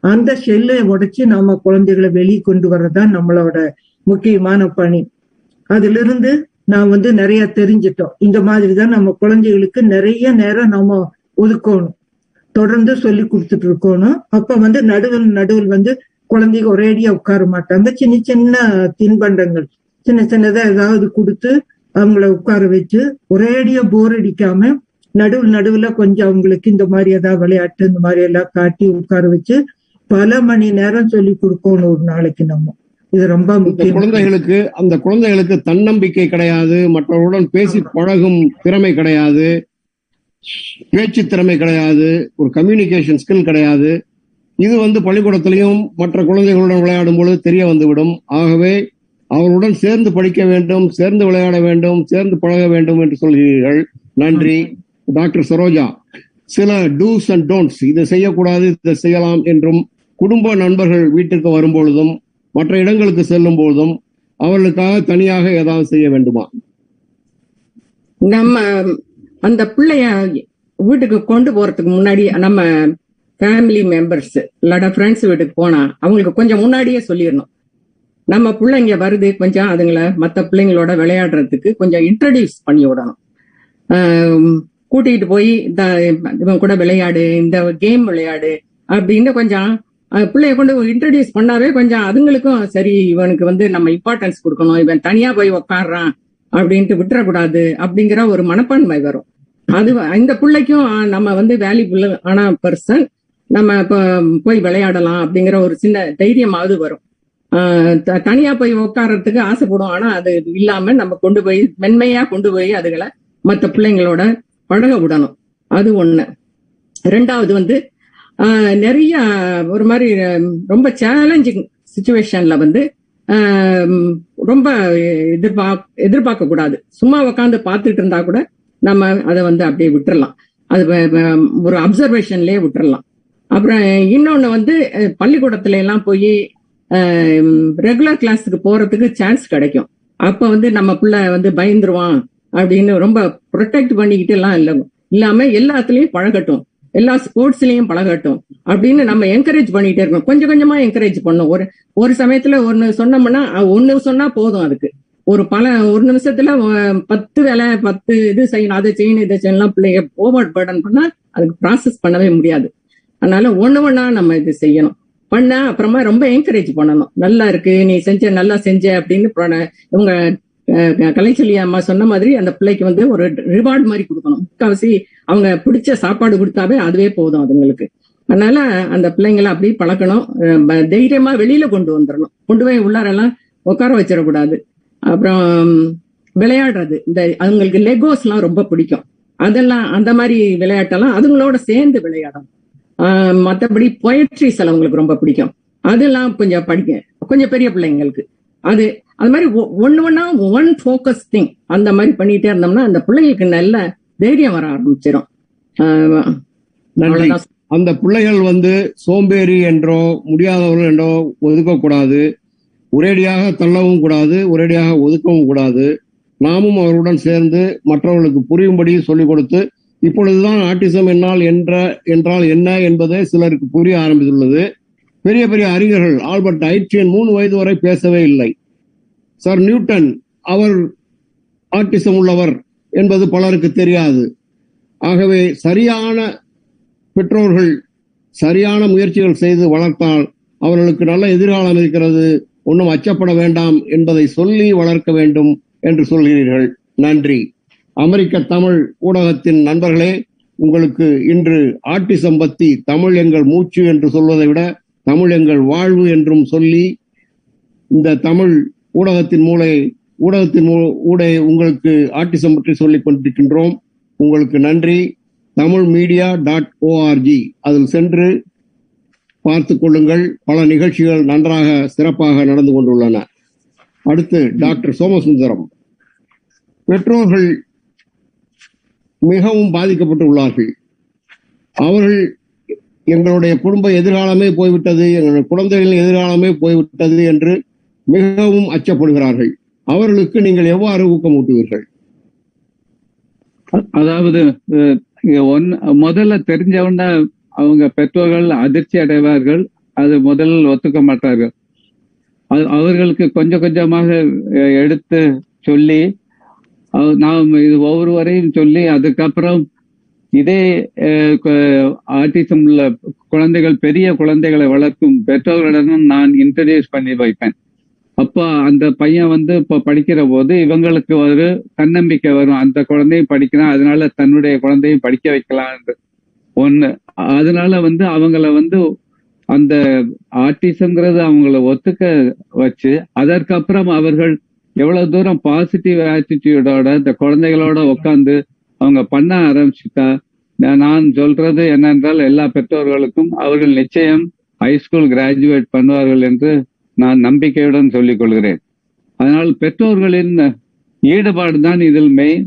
அந்த ஷெல்லை உடைச்சு நம்ம குழந்தைகளை வெளியே கொண்டு வர்றதுதான் நம்மளோட முக்கியமான பணி. அதிலிருந்து நான் வந்து நிறைய தெரிஞ்சிட்டோம். இந்த மாதிரி தான் நம்ம குழந்தைகளுக்கு நிறைய நேரம் நம்ம ஒதுக்கணும். தொடர்ந்து சொல்லி கொடுத்துட்டு இருக்கணும். அப்ப வந்து நடுவில் நடுவில் வந்து குழந்தைங்க ஒரேடியா உட்கார மாட்டாங்க. சின்ன சின்ன தின்பண்டங்கள். சின்ன சின்னதா ஏதாவது கொடுத்து அவங்கள உட்கார வச்சு ஒரேடியா போர் அடிக்காம நடுவில் நடுவுல கொஞ்சம் அவங்களுக்கு இந்த மாதிரி ஏதாவது விளையாட்டு இந்த மாதிரி எல்லாம் காட்டி உட்கார வச்சு பல மணி நேரம் சொல்லி கொடுக்கணும் ஒரு நாளைக்கு நம்ம. இது ரொம்ப முக்கியம். குழந்தைகளுக்கு அந்த குழந்தைகளுக்கு தன்னம்பிக்கை கிடையாது மற்றவர்களுடன் பேசி பழகும் திறமை கிடையாது பேச்சு திறமை கிடையாது ஒரு கம்யூனிகேஷன் ஸ்கில் கிடையாது. இது வந்து பள்ளிக்கூடத்திலையும் மற்ற குழந்தைகளுடன் விளையாடும் பொழுது தெரிய வந்துவிடும். ஆகவே அவர்களுடன் சேர்ந்து படிக்க வேண்டும் சேர்ந்து விளையாட வேண்டும் சேர்ந்து பழக வேண்டும் என்று சொல்கிறீர்கள். நன்றி. டாக்டர் சரோஜா சில டூஸ் அண்ட் டோன்ட்ஸ் இதை செய்யக்கூடாது இதை செய்யலாம் என்றும் குடும்ப நண்பர்கள் வீட்டிற்கு வரும்பொழுதும் மற்ற இடங்களுக்கு செல்லும் போதும் அவர்களுக்காக தனியாக ஏதாவது செய்ய வேண்டுமா? நம்ம அந்த பிள்ளைய வீட்டுக்கு கொண்டு போறதுக்கு முன்னாடி நம்ம ஃபேமிலி மெம்பர்ஸ் இல்லாட்டா ஃப்ரெண்ட்ஸ் வீட்டுக்கு போனா அவங்களுக்கு கொஞ்சம் முன்னாடியே சொல்லிடணும். நம்ம பிள்ளைங்க வருது கொஞ்சம் அதுங்களை மற்ற பிள்ளைங்களோட விளையாடுறதுக்கு கொஞ்சம் இன்ட்ரடியூஸ் பண்ணி விடணும். கூட்டிகிட்டு போய் இந்த இவன் கூட விளையாடு இந்த கேம் விளையாடு அப்படின்னு கொஞ்சம் பிள்ளைய கொண்டு இன்ட்ரடியூஸ் பண்ணாவே கொஞ்சம் அதுங்களுக்கும் சரி இவனுக்கு வந்து நம்ம இம்பார்ட்டன்ஸ் கொடுக்கணும் இவன் தனியா போய் உக்காடுறான் அப்படின்ட்டு விட்டுறக்கூடாது அப்படிங்கிற ஒரு மனப்பான்மை வரும். அது இந்த பிள்ளைக்கும் நம்ம வந்து வேல்யூபுல் ஆன பர்சன் நம்ம இப்போ போய் விளையாடலாம் அப்படிங்கிற ஒரு சின்ன தைரியமாவது வரும். தனியா போய் உட்கார்றதுக்கு ஆசைப்படும். ஆனா அது இல்லாம நம்ம கொண்டு போய் மென்மையா கொண்டு போய் அதுகளை மற்ற பிள்ளைங்களோட பழக விடணும். அது ஒண்ணு. ரெண்டாவது வந்து ஆஹ் நிறைய ஒரு மாதிரி ரொம்ப சேலஞ்சிங் சுச்சுவேஷன்ல வந்து ஆஹ் ரொம்ப எதிர்பார்க்க எதிர்பார்க்க கூடாது. சும்மா உட்காந்து பார்த்துட்டு இருந்தா கூட நம்ம அதை வந்து அப்படியே விட்டுறலாம். அது ஒரு அப்சர்வேஷன்லயே விட்டுறலாம். அப்புறம் இன்னொன்னு வந்து பள்ளிக்கூடத்துல எல்லாம் போய் ரெகுலர் கிளாஸுக்கு போறதுக்கு சான்ஸ் கிடைக்கும். அப்ப வந்து நம்ம பிள்ளை வந்து பயந்துருவான் அப்படின்னு ரொம்ப ப்ரொடெக்ட் பண்ணிக்கிட்டு எல்லாம் இல்லை. இல்லாம எல்லாத்துலயும் பழகட்டும். எல்லா ஸ்போர்ட்ஸ்லயும் பழகட்டும். அப்படின்னு நம்ம என்கரேஜ் பண்ணிட்டே இருக்கணும். கொஞ்சம் கொஞ்சமா என்கரேஜ் பண்ணும் ஒரு ஒரு சமயத்துல ஒன்னு சொன்னோம்னா அஹ், ஒண்ணு சொன்னா போதும் அதுக்கு. ஒரு பல ஒரு நிமிஷத்துல பத்து வேலை பத்து இது செய்யணும். அதை செய்யணும் இதை செய்யலாம் பிள்ளைங்க ஓவர் பேர்டன் பண்ணா அதுக்கு ப்ராசஸ் பண்ணவே முடியாது. அதனால ஒண்ணு ஒன்னா நம்ம இது செய்யணும். பண்ண அப்புறமா ரொம்ப என்கரேஜ் பண்ணணும். நல்லா இருக்கு நீ செஞ்ச நல்லா செஞ்ச அப்படின்னு இவங்க கலைச்சொல்லி அம்மா சொன்ன மாதிரி அந்த பிள்ளைக்கு வந்து ஒரு ரிவார்ட் மாதிரி கொடுக்கணும். முக்காவசி அவங்க பிடிச்ச சாப்பாடு கொடுத்தாவே அதுவே போதும் அதுங்களுக்கு. அதனால அந்த பிள்ளைங்களை அப்படி பழக்கணும். தைரியமா வெளியில கொண்டு வந்துடணும். கொண்டு போய் உள்ளாரெல்லாம் உட்கார வச்சிடக்கூடாது. அப்புறம் விளையாடுறது. இந்த அவங்களுக்கு லெகோஸ் எல்லாம் ரொம்ப பிடிக்கும். அதெல்லாம் அந்த மாதிரி விளையாட்டெல்லாம் அதுங்களோட சேர்ந்து விளையாடணும். மத்தபடி பொயட்ரிஸ் எல்லாம் அவங்களுக்கு ரொம்ப பிடிக்கும். அதெல்லாம் கொஞ்சம் படிக்க கொஞ்சம் பெரிய பிள்ளைங்களுக்கு. அது அது மாதிரி ஒ- ஒண்ணு ஒண்ணா ஒன் ஃபோக்கஸ் திங் அந்த மாதிரி பண்ணிட்டே இருந்தோம்னா அந்த பிள்ளைங்களுக்கு நல்ல தைரியம் வர ஆரம்பிச்சிடும் அந்த பிள்ளைகள் வந்து சோம்பேறி என்றோ முடியாதவர்கள் என்றோ ஒதுக்கக்கூடாது ஒரேடியாக தள்ளவும் கூடாது ஒரேடியாக ஒதுக்கவும் கூடாது. நாமும் அவர்களுடன் சேர்ந்து மற்றவர்களுக்கு புரியும்படி சொல்லிக் கொடுத்து இப்பொழுதுதான் ஆட்டிசம் என்னால் என்ற என்றால் என்ன என்பதை சிலருக்கு புரிய ஆரம்பித்துள்ளது. பெரிய பெரிய அறிஞர்கள் ஆல்பர்ட் ஐட்ரியன் மூணு வயது வரை பேசவே இல்லை. சார் நியூட்டன் அவர் ஆட்டிசம் உள்ளவர் என்பது பலருக்கு தெரியாது. ஆகவே சரியான பெற்றோர்கள் சரியான முயற்சிகள் செய்து வளர்த்தால் அவர்களுக்கு நல்ல எதிர்காலம் இருக்கிறது ஒன்றும் அச்சப்பட வேண்டாம் என்பதை சொல்லி வளர்க்க வேண்டும் என்று சொல்கிறீர்கள். நன்றி. அமெரிக்க தமிழ் ஊடகத்தின் நண்பர்களே உங்களுக்கு இன்று ஆட்டிசம் பத்தி தமிழ் எங்கள் மூச்சு என்று சொல்வதை விட தமிழ் எங்கள் வாழ்வு என்றும் சொல்லி இந்த தமிழ் ஊடகத்தின் மூலை ஊடகத்தின் மூ- ஊடே உங்களுக்கு ஆட்டிசம் பற்றி சொல்லிக் கொண்டிருக்கின்றோம். உங்களுக்கு நன்றி. தமிழ் மீடியா டாட் ஓஆர்ஜி அதில் சென்று பார்த்து கொள்ளுங்கள். பல நிகழ்ச்சிகள் நன்றாக சிறப்பாக நடந்து கொண்டுள்ளன. அடுத்து டாக்டர் சோமசுந்தரம். பெற்றோர்கள் மிகவும் பாதிக்கப்பட்டு உள்ளார்கள். அவர்கள் எங்களுடைய குடும்ப எதிர்காலமே போய்விட்டது எங்களுடைய குழந்தைகளின் எதிர்காலமே போய்விட்டது என்று மிகவும் அச்சப்படுகிறார்கள். அவர்களுக்கு நீங்கள் எவ்வாறு ஊக்கமூட்டுவீர்கள்? அதாவது அஹ், முதல்ல தெரிஞ்சவன அவங்க பெற்றோர்கள் அதிர்ச்சி அடைவார்கள் அது முதலில் ஒத்துக்க மாட்டார்கள். அது- அவர்களுக்கு கொஞ்சம் கொஞ்சமாக எடுத்து சொல்லி நாம் இது ஒவ்வொருவரையும் சொல்லி அதுக்கப்புறம் இதே ஆட்டிசம் உள்ள குழந்தைகள் பெரிய குழந்தைகளை வளர்க்கும் பெற்றோர்களிடம் நான் இன்ட்ரடியூஸ் பண்ணி வைப்பேன். அப்போ அந்த பையன் வந்து இப்போ படிக்கிற போது இவங்களுக்கு ஒரு தன்னம்பிக்கை வரும். அந்த குழந்தையும் படிக்கிறான் அதனால தன்னுடைய குழந்தையும் படிக்க வைக்கலாம் ஒண்ணு. அதனால வந்து அவங்கள வந்து அந்த ஆட்டிசம்ங்கிறது அவங்கள ஒத்துக்க வச்சு அதற்கப்புறம் அவர்கள் எவ்வளவு தூரம் பாசிட்டிவ் ஆட்டிடியூடோட இந்த குழந்தைகளோட உட்காந்து அவங்க பண்ண ஆரம்பிச்சுட்டா நான் சொல்றது என்னென்றால் எல்லா பெற்றோர்களுக்கும் அவர்கள் நிச்சயம் ஹைஸ்கூல் கிராஜுவேட் பண்ணுவார்கள் என்று நான் நம்பிக்கையுடன் சொல்லிக் கொள்கிறேன். அதனால் பெற்றோர்களின் ஈடுபாடு தான் இதில் மெயின்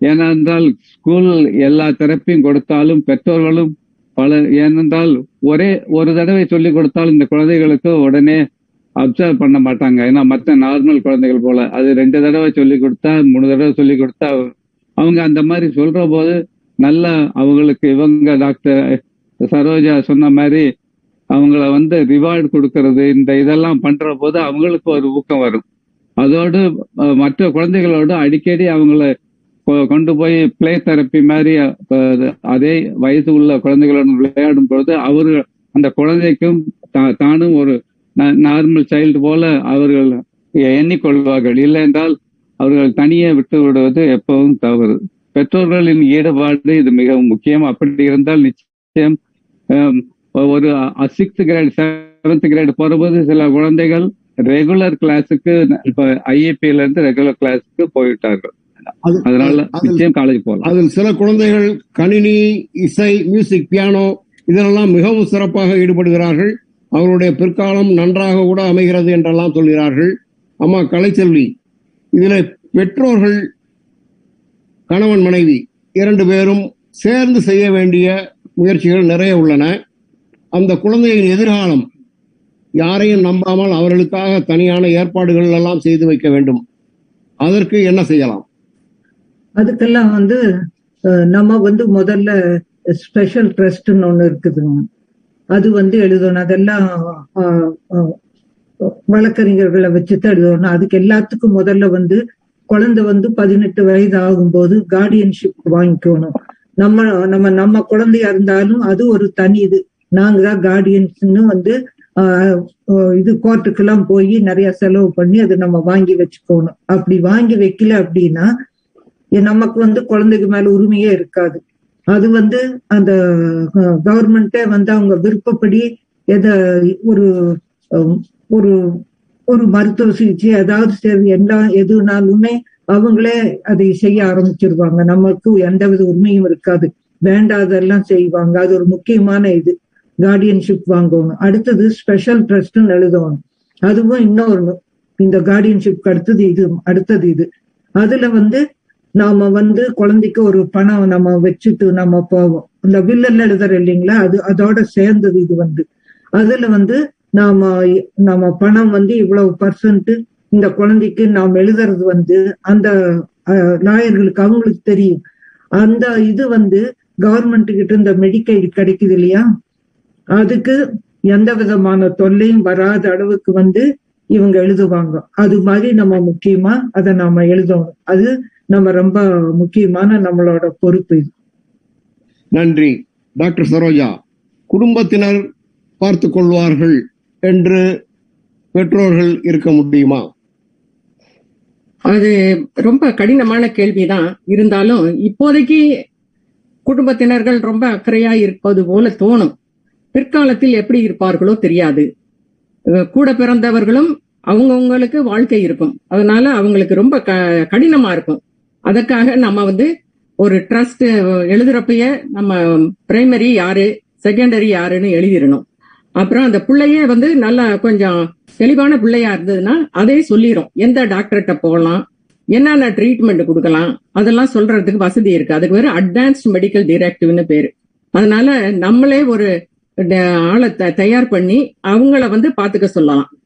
ஏனென்றால் ஸ்கூல் எல்லா தரப்பையும் கொடுத்தாலும் பெற்றோர்களும் பல ஏனென்றால் ஒரே ஒரு தடவை சொல்லிக் கொடுத்தால் இந்த குழந்தைகளுக்கு உடனே அப்சர்வ் பண்ண மாட்டாங்க. ஏன்னா மற்ற நார்மல் குழந்தைகள் போல அது ரெண்டு தடவை சொல்லி கொடுத்தா மூணு தடவை சொல்லி கொடுத்தா அவங்க அந்த மாதிரி சொல்ற போது நல்லா அவங்களுக்கு இவங்க டாக்டர் சரோஜா சொன்ன மாதிரி அவங்கள வந்து ரிவார்டு கொடுக்கறது இந்த இதெல்லாம் பண்ற போது அவங்களுக்கு ஒரு ஊக்கம் வரும். அதோடு மற்ற குழந்தைகளோடு அடிக்கடி அவங்கள கொண்டு போய் பிளே தெரப்பி மாதிரி அதே வயசு உள்ள குழந்தைகளுடன் விளையாடும் பொழுது அவரு அந்த குழந்தைக்கும் தா- தானும் ஒரு நார்மல் சைல்டு போல அவர்கள் எண்ணிக்கொள்வார்கள். இல்லை என்றால் அவர்கள் தனியே விட்டு விடுவது எப்பவும் தவறு. பெற்றோர்களின் ஈடுபாடு இது மிகவும் முக்கியம். அப்படி இருந்தால் நிச்சயம் ஒரு சிக்ஸ்த் கிரேட் செவன்த் கிரேட் போறபோது சில குழந்தைகள் ரெகுலர் கிளாஸுக்கு இப்ப ஐஏபில இருந்து ரெகுலர் கிளாஸுக்கு போயிட்டார்கள் அது- அதனால நிச்சயம் காலேஜ் போகலாம். அதில் சில குழந்தைகள் கணினி இசை மியூசிக் பியானோ இதிலெல்லாம் மிகவும் சிறப்பாக ஈடுபடுகிறார்கள். அவருடைய பிற்காலம் நன்றாக கூட அமைகிறது என்றெல்லாம் சொல்கிறார்கள். அம்மா கலைச்செல்வி இதில் பெற்றோர்கள் கணவன் மனைவி இரண்டு பேரும் சேர்ந்து செய்ய வேண்டிய முயற்சிகள் நிறைய உள்ளன. அந்த குழந்தையின் எதிர்காலம் யாரையும் நம்பாமல் அவர்களுக்காக தனியான ஏற்பாடுகள் எல்லாம் செய்து வைக்க வேண்டும். அதற்கு என்ன செய்யலாம்? அதுக்கெல்லாம் வந்து நம்ம வந்து முதல்ல ஸ்பெஷல் ட்ரஸ்ட்னு ஒன்று இருக்குதுங்க. அது வந்து எழுதணும். அதெல்லாம் வழக்கறிஞர்களை வச்சுதான் எழுதணும். அதுக்கு எல்லாத்துக்கும் முதல்ல வந்து குழந்தை வந்து பதினெட்டு வயது ஆகும்போது கார்டியன்ஷிப் வாங்கிக்கணும். நம்ம நம்ம நம்ம குழந்தையா இருந்தாலும் அது ஒரு தனி இது. நாங்க தான் கார்டியன்ஸ்னு வந்து ஆஹ், இது கோர்ட்டுக்கெல்லாம் போய் நிறைய செலவு பண்ணி அதை நம்ம வாங்கி வச்சுக்கணும். அப்படி வாங்கி வைக்கல அப்படின்னா நமக்கு வந்து குழந்தைக்கு மேல உரிமையே இருக்காது. அது வந்து அந்த கவர்மெண்ட்டே வந்து அவங்க விருப்பப்படி எதை ஒரு ஒரு ஒரு மருத்துவ சிகிச்சை ஏதாவது சரி என்ன எதுனாலுமே அவங்களே அதை செய்ய ஆரம்பிச்சிருவாங்க. நமக்கு எந்தவித உரிமையும் இருக்காது. வேண்டாதெல்லாம் செய்வாங்க. அது ஒரு முக்கியமான இது. கார்டியன்ஷிப் வாங்கணும். அடுத்தது ஸ்பெஷல் ட்ரஸ்ட்னு எழுதணும். அதுவும் இன்னொரு இந்த கார்டியன்ஷிப் அடுத்தது இது அடுத்தது இது. அதுல வந்து நாம வந்து குழந்தைக்கு ஒரு பணம் நம்ம வச்சுட்டு நம்ம போவோம். இந்த வில்லல் எழுதுற இல்லைங்களா? அது அதோட சேர்ந்தது இது வந்து. அதுல வந்து நாம நம்ம பணம் வந்து இவ்வளவு பர்சன்ட் இந்த குழந்தைக்கு நாம் எழுதுறது வந்து அந்த லாயர்களுக்கு அவங்களுக்கு தெரியும். அந்த இது வந்து கவர்மெண்ட் கிட்ட இந்த மெடிக்கைடு கிடைக்குது இல்லையா? அதுக்கு எந்த விதமான தொல்லையும் வராத அளவுக்கு வந்து இவங்க எழுதுவாங்க. அது மாதிரி நம்ம முக்கியமா அதை நாம எழுதணும். அது நம்ம ரொம்ப முக்கியமான நம்மளோட பொறுப்பு இது. நன்றி டாக்டர் சரோஜா. குடும்பத்தினர் பார்த்துக் கொள்வார்கள் என்று பெற்றோர்கள் இருக்க முடியுமா? அது ரொம்ப கடினமான கேள்விதான். இருந்தாலும் இப்போதைக்கு குடும்பத்தினர்கள் ரொம்ப அக்கறையா இருப்பது போல தோணும். பிற்காலத்தில் எப்படி இருப்பார்களோ தெரியாது. கூட பிறந்தவர்களும் அவங்கவுங்களுக்கு வாழ்க்கை இருக்கும். அதனால அவங்களுக்கு ரொம்ப க கடினமா இருக்கும். அதற்காக நம்ம வந்து ஒரு ட்ரஸ்ட் எழுதுறப்பைய நம்ம பிரைமரி யாரு செகண்டரி யாருன்னு எழுதிடணும். அப்புறம் அந்த பிள்ளையே வந்து நல்லா கொஞ்சம் தெளிவான பிள்ளையா இருந்ததுன்னா அதே சொல்லிடும் எந்த டாக்டர்கிட்ட போகலாம் என்னென்ன ட்ரீட்மெண்ட் கொடுக்கலாம் அதெல்லாம் சொல்றதுக்கு வசதி இருக்கு. அதுக்கு வேற அட்வான்ஸ்ட் மெடிக்கல் டிரெக்டிவ்னு பேரு. அதனால நம்மளே ஒரு ட- ஆளை த- தயார் பண்ணி அவங்கள வந்து பாத்துக்க சொல்லலாம்.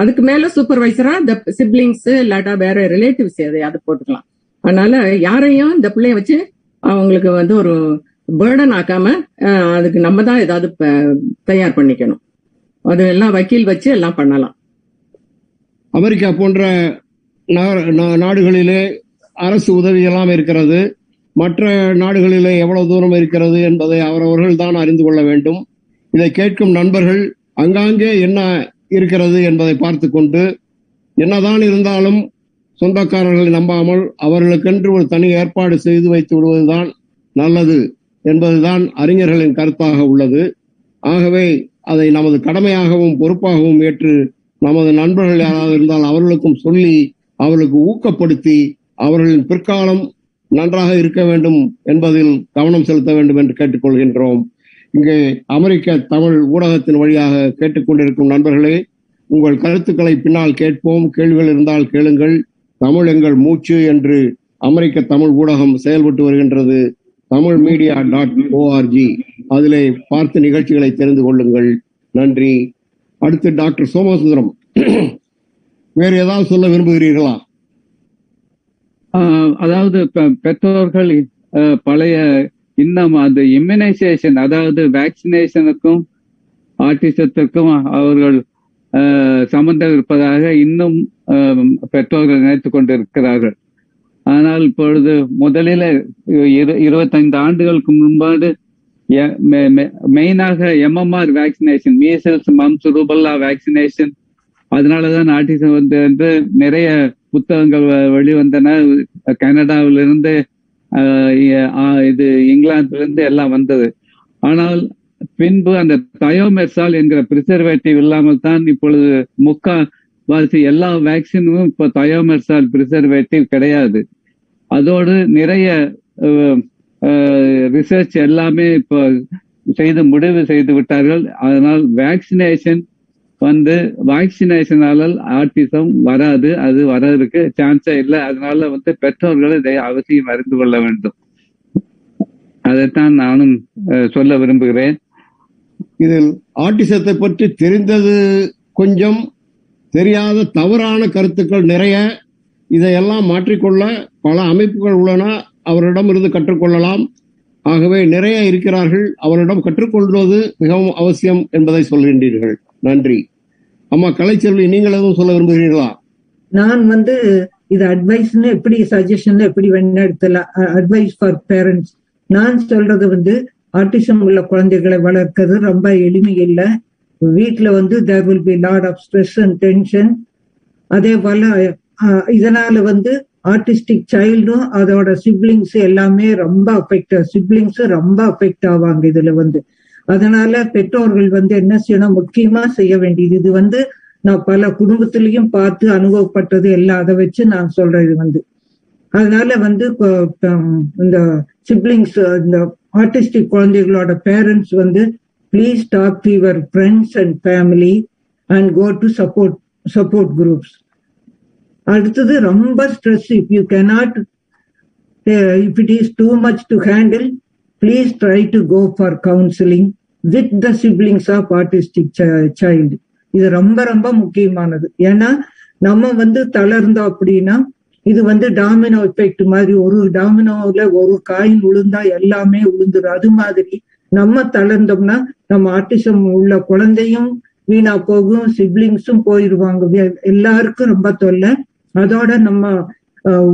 அதுக்கு மேல சூப்பர்வைசரா இந்த சிப்ளிங்ஸ் இல்லாட்டா வேற ரிலேட்டிவ்ஸ் எதையாவது போட்டுக்கலாம். அதனால யாரையும் இந்த பிள்ளைய வச்சு அவங்களுக்கு வந்து ஒரு பேர்டன் ஆக்காம அதுக்கு நம்ம தான் ஏதாவது தயார் பண்ணிக்கணும். அது எல்லாம் வக்கீல் வச்சு எல்லாம் பண்ணலாம். அமெரிக்கா போன்ற நாடுகளிலே அரசு உதவி எல்லாம் இருக்கிறது. மற்ற நாடுகளிலே எவ்வளவு தூரம் இருக்கிறது என்பதை அவரவர்கள் தான் அறிந்து கொள்ள வேண்டும். இதை கேட்கும் நண்பர்கள் அங்காங்கே என்ன இருக்கிறது என்பதை பார்த்து கொண்டு என்னதான் இருந்தாலும் சொந்தக்காரர்களை நம்பாமல் அவர்களுக்கென்று ஒரு தனி ஏற்பாடு செய்து வைத்து விடுவதுதான் நல்லது என்பதுதான் அறிஞர்களின் கருத்தாக உள்ளது. ஆகவே அதை நமது கடமையாகவும் பொறுப்பாகவும் ஏற்று நமது நண்பர்கள் யாராவது இருந்தால் அவர்களுக்கும் சொல்லி அவர்களுக்கு ஊக்கப்படுத்தி அவர்களின் பிற்காலம் நன்றாக இருக்க வேண்டும் என்பதில் கவனம் செலுத்த வேண்டும் என்று கேட்டுக்கொள்கின்றோம். இங்கே அமெரிக்க தமிழ் ஊடகத்தின் வழியாக கேட்டுக்கொண்டிருக்கும் நண்பர்களே உங்கள் கருத்துக்களை பின்னால் கேட்போம் கேள்விகள் இருந்தால் கேளுங்கள். தமிழ் எங்கள் மூச்சு என்று அமெரிக்க தமிழ் ஊடகம் செயல்பட்டு வருகின்றது. தமிழ் மீடியா டாட் ஓஆர்ஜி அதிலே பார்த்து நிகழ்ச்சிகளை தெரிந்து கொள்ளுங்கள். நன்றி. அடுத்து டாக்டர் சோமசுந்தரம். வேறு ஏதாவது சொல்ல விரும்புகிறீர்களா? ஆஹ் அதாவது பெ- பெற்றோர்கள் ஆஹ் பழைய இன்னும் அந்த இம்யூனைசேஷன் அதாவது வேக்சினேஷனுக்கும் ஆட்டிசத்திற்கும் அவர்கள் ஆஹ் சம்பந்தம் இருப்பதாக இன்னும் பெற்றோர்கள் நினைத்துக் கொண்டிருக்கிறார்கள். ஆனால் இப்பொழுது முதலில் இரு இருபத்தைந்து ஆண்டுகளுக்கு முன்பாடு எ- மெயினாக MMR vaccination measles mumps rubella vaccination அதனாலதான் ஆட்டிசம் வந்து நிறைய புத்தகங்கள் வெளிவந்தன. கனடாவிலிருந்து இது இங்கிலாந்துலேருந்து எல்லாம் வந்தது. ஆனால் பின்பு அந்த தயோமெர்சால் என்கிற பிரிசர்வேட்டிவ் இல்லாமல் தான் இப்பொழுது முக்கா வாசி எல்லா வேக்சினும் இப்போ தயோமெர்சால் பிரிசர்வேட்டிவ் கிடையாது. அதோடு நிறைய ரிசர்ச் எல்லாமே இப்போ செய்து முடிவு செய்து விட்டார்கள். அதனால் வேக்சினேஷன் வந்து வேக்சினேஷனால ஆட்டிசம் வராது அது வர்றதுக்கு சான்ஸே இல்லை. அதனால வந்து பெற்றோர்கள் இதை அவசியம் அறிந்து கொள்ள வேண்டும். அதைத்தான் நானும் சொல்ல விரும்புகிறேன். இதில் ஆட்டிசத்தை பற்றி தெரிந்தது கொஞ்சம் தெரியாத தவறான கருத்துக்கள் நிறைய. இதையெல்லாம் மாற்றிக்கொள்ள பல அமைப்புகள் உள்ளன. அவரிடம் இருந்து கற்றுக்கொள்ளலாம். ஆகவே நிறைய இருக்கிறார்கள். அவரிடம் கற்றுக்கொள்வது மிகவும் அவசியம் என்பதை சொல்கின்றீர்கள். நன்றி. அம்மா கலைச்செல்வி நீங்கள் எதுவும் சொல்ல விரும்புகிறீர்களா? நான் வந்து இது அட்வைஸ்னு எப்படி சஜஷன் எப்படி வேணா எடுத்தலாம் அட்வைஸ் ஃபார் பேரண்ட்ஸ் நான் சொல்றது வந்து ஆர்டிசம் உள்ள குழந்தைகளை வளர்க்கிறது ரொம்ப எளிமை இல்லை. வீட்டில் வந்து there will be lot of stress and tension அதே போல இதனால வந்து ஆர்டிஸ்டிக் சைல்டும் அதோட சிப்ளிங்ஸ் எல்லாமே ரொம்ப அஃபெக்ட் சிப்ளிங்ஸும் ரொம்ப அஃபெக்ட் ஆவாங்க இதுல வந்து. அதனால பெற்றோர்கள் வந்து என்ன செய்யணும்? முக்கியமா செய்ய வேண்டியது. இது வந்து நான் பல குடும்பத்திலையும் பார்த்து அனுபவப்பட்டது எல்லாம். அதை வச்சு நான் சொல்றது வந்து. அதனால வந்து இந்த சிப்ளிங்ஸ் இந்த ஆர்டிஸ்டிக் குழந்தைகளோட பேரண்ட்ஸ் வந்து please talk to your friends and family and go to support support groups அடுத்தது ரொம்ப stress if you cannot if it is too much to handle please try to go for counselling with the siblings of artistic child இது ரொம்ப ரொம்ப முக்கியமானது. ஏன்னா நம்ம வந்து தளர்ந்தோம் அப்படின்னா இது வந்து டாமினோ எஃபெக்ட் மாதிரி ஒரு டாமினோல ஒரு காயின் உளுந்தா எல்லாமே விழுந்துரும் அது மாதிரி நம்ம தளர்ந்தோம்னா நம்ம ஆர்டிசம் உள்ள குழந்தையும் வீணா போகும் சிப்ளிங்ஸும் போயிடுவாங்க எல்லாருக்கும் ரொம்ப தொல்லை. அதோட நம்ம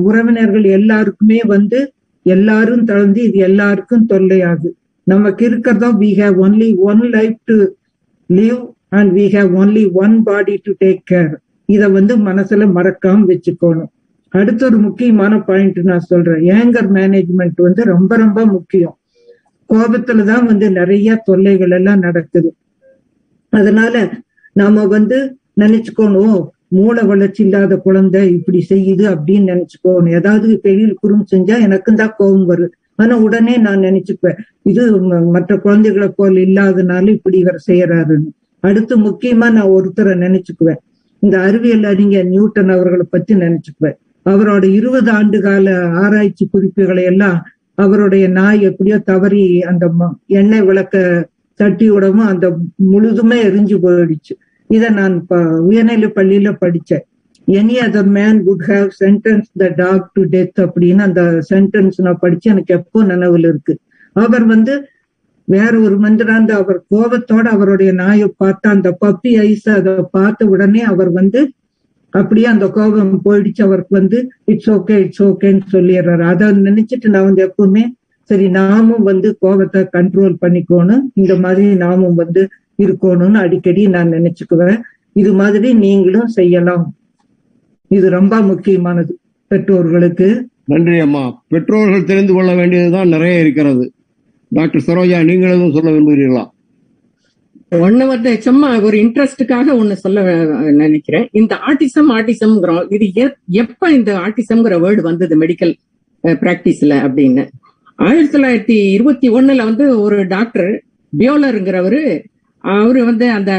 உறவினர்கள் எல்லாருக்குமே வந்து எல்லாரும் தளர்ந்து இது எல்லாருக்கும் தொல்லையாகுது. நமக்கு இருக்கிறதோ we have only one life to live and we have only one body to take care இத வந்து மனசுல மறக்காம வச்சுக்கணும். அடுத்த ஒரு முக்கியமான பாயிண்ட் நான் சொல்றேன். ஏங்கர் மேனேஜ்மெண்ட் வந்து ரொம்ப ரொம்ப முக்கியம். கோபத்துல தான் வந்து நிறைய தொல்லைகள் எல்லாம் நடக்குது. அதனால நாம வந்து நினைச்சுக்கணும் மூளை வளர்ச்சி இல்லாத குழந்தை இப்படி செய்யுது அப்படின்னு நினைச்சுக்கோணும். ஏதாவது பெரிய குறும் செஞ்சா எனக்கும் தான் கோபம் வருது. ஆனா உடனே நான் நினைச்சுப்பேன் இது ம- மற்ற குழந்தைகளை போல் இல்லாதனால இப்படி இவர் செய்யறாருன்னு. அடுத்து முக்கியமா நான் ஒருத்தரை நினைச்சுக்குவேன். இந்த அறிவியல் அறிஞர் நியூட்டன் அவர்களை பத்தி நினைச்சுக்குவேன். அவரோட இருபது ஆண்டு கால ஆராய்ச்சி குறிப்புகளை எல்லாம் அவருடைய நாய் எப்படியோ தவறி அந்த ம- எண்ணெய் விளக்க தட்டி விடவும் அந்த முழுதுமே எரிஞ்சு போயிடுச்சு. இதை நான் ப- உயர்நிலை பள்ளியில படிச்சேன். Any other man could have sentence the talk to death அப்படின்னு அந்த சென்டென்ஸ் நான் படிச்சு எனக்கு எப்போ நினைவில் இருக்கு. அவர் வந்து வேற ஒரு மந்திராந்த அவர் கோபத்தோட அவருடைய நாயை பார்த்தா அந்த பப்பி ஐஸ் அதை பார்த்த உடனே அவர் வந்து அப்படியே அந்த கோபம் போயிடுச்சு. அவருக்கு வந்து இட்ஸ் ஓகே இட்ஸ் ஓகேன்னு சொல்லிடுறாரு. அதை நினைச்சிட்டு நான் வந்து எப்பவுமே சரி நாமும் வந்து கோபத்தை கண்ட்ரோல் பண்ணிக்கணும். இந்த மாதிரி நாமும் வந்து இருக்கணும்னு அடிக்கடி நான் நினைச்சுக்குவேன். இது மாதிரி நீங்களும் செய்யலாம். இது ரொம்ப முக்கியமானது பெற்றோர்களுக்கு. நன்றி அம்மா. பெற்றோர்கள் தெரிந்து கொள்ள வேண்டியதுதான் நிறைய இருக்கிறது. டாக்டர் சரோஜா நீங்கள் எதுவும் சொல்ல விரும்புகிறீர்களா? ஒண்ணு வந்து சும்மா ஒரு இன்ட்ரெஸ்டுக்காக ஒண்ணு சொல்ல நினைக்கிறேன். இந்த ஆட்டிசம் ஆட்டிசம்ங்கிறோம் இது எப்- எப்ப இந்த ஆட்டிசம்ங்கிற வேர்டு வந்தது மெடிக்கல் பிராக்டிஸ்ல அப்படின்னு? ஆயிரத்தி தொள்ளாயிரத்தி இருபத்தி ஒண்ணுல வந்து ஒரு டாக்டர் பியோலருங்கிறவரு அவரு வந்து அந்த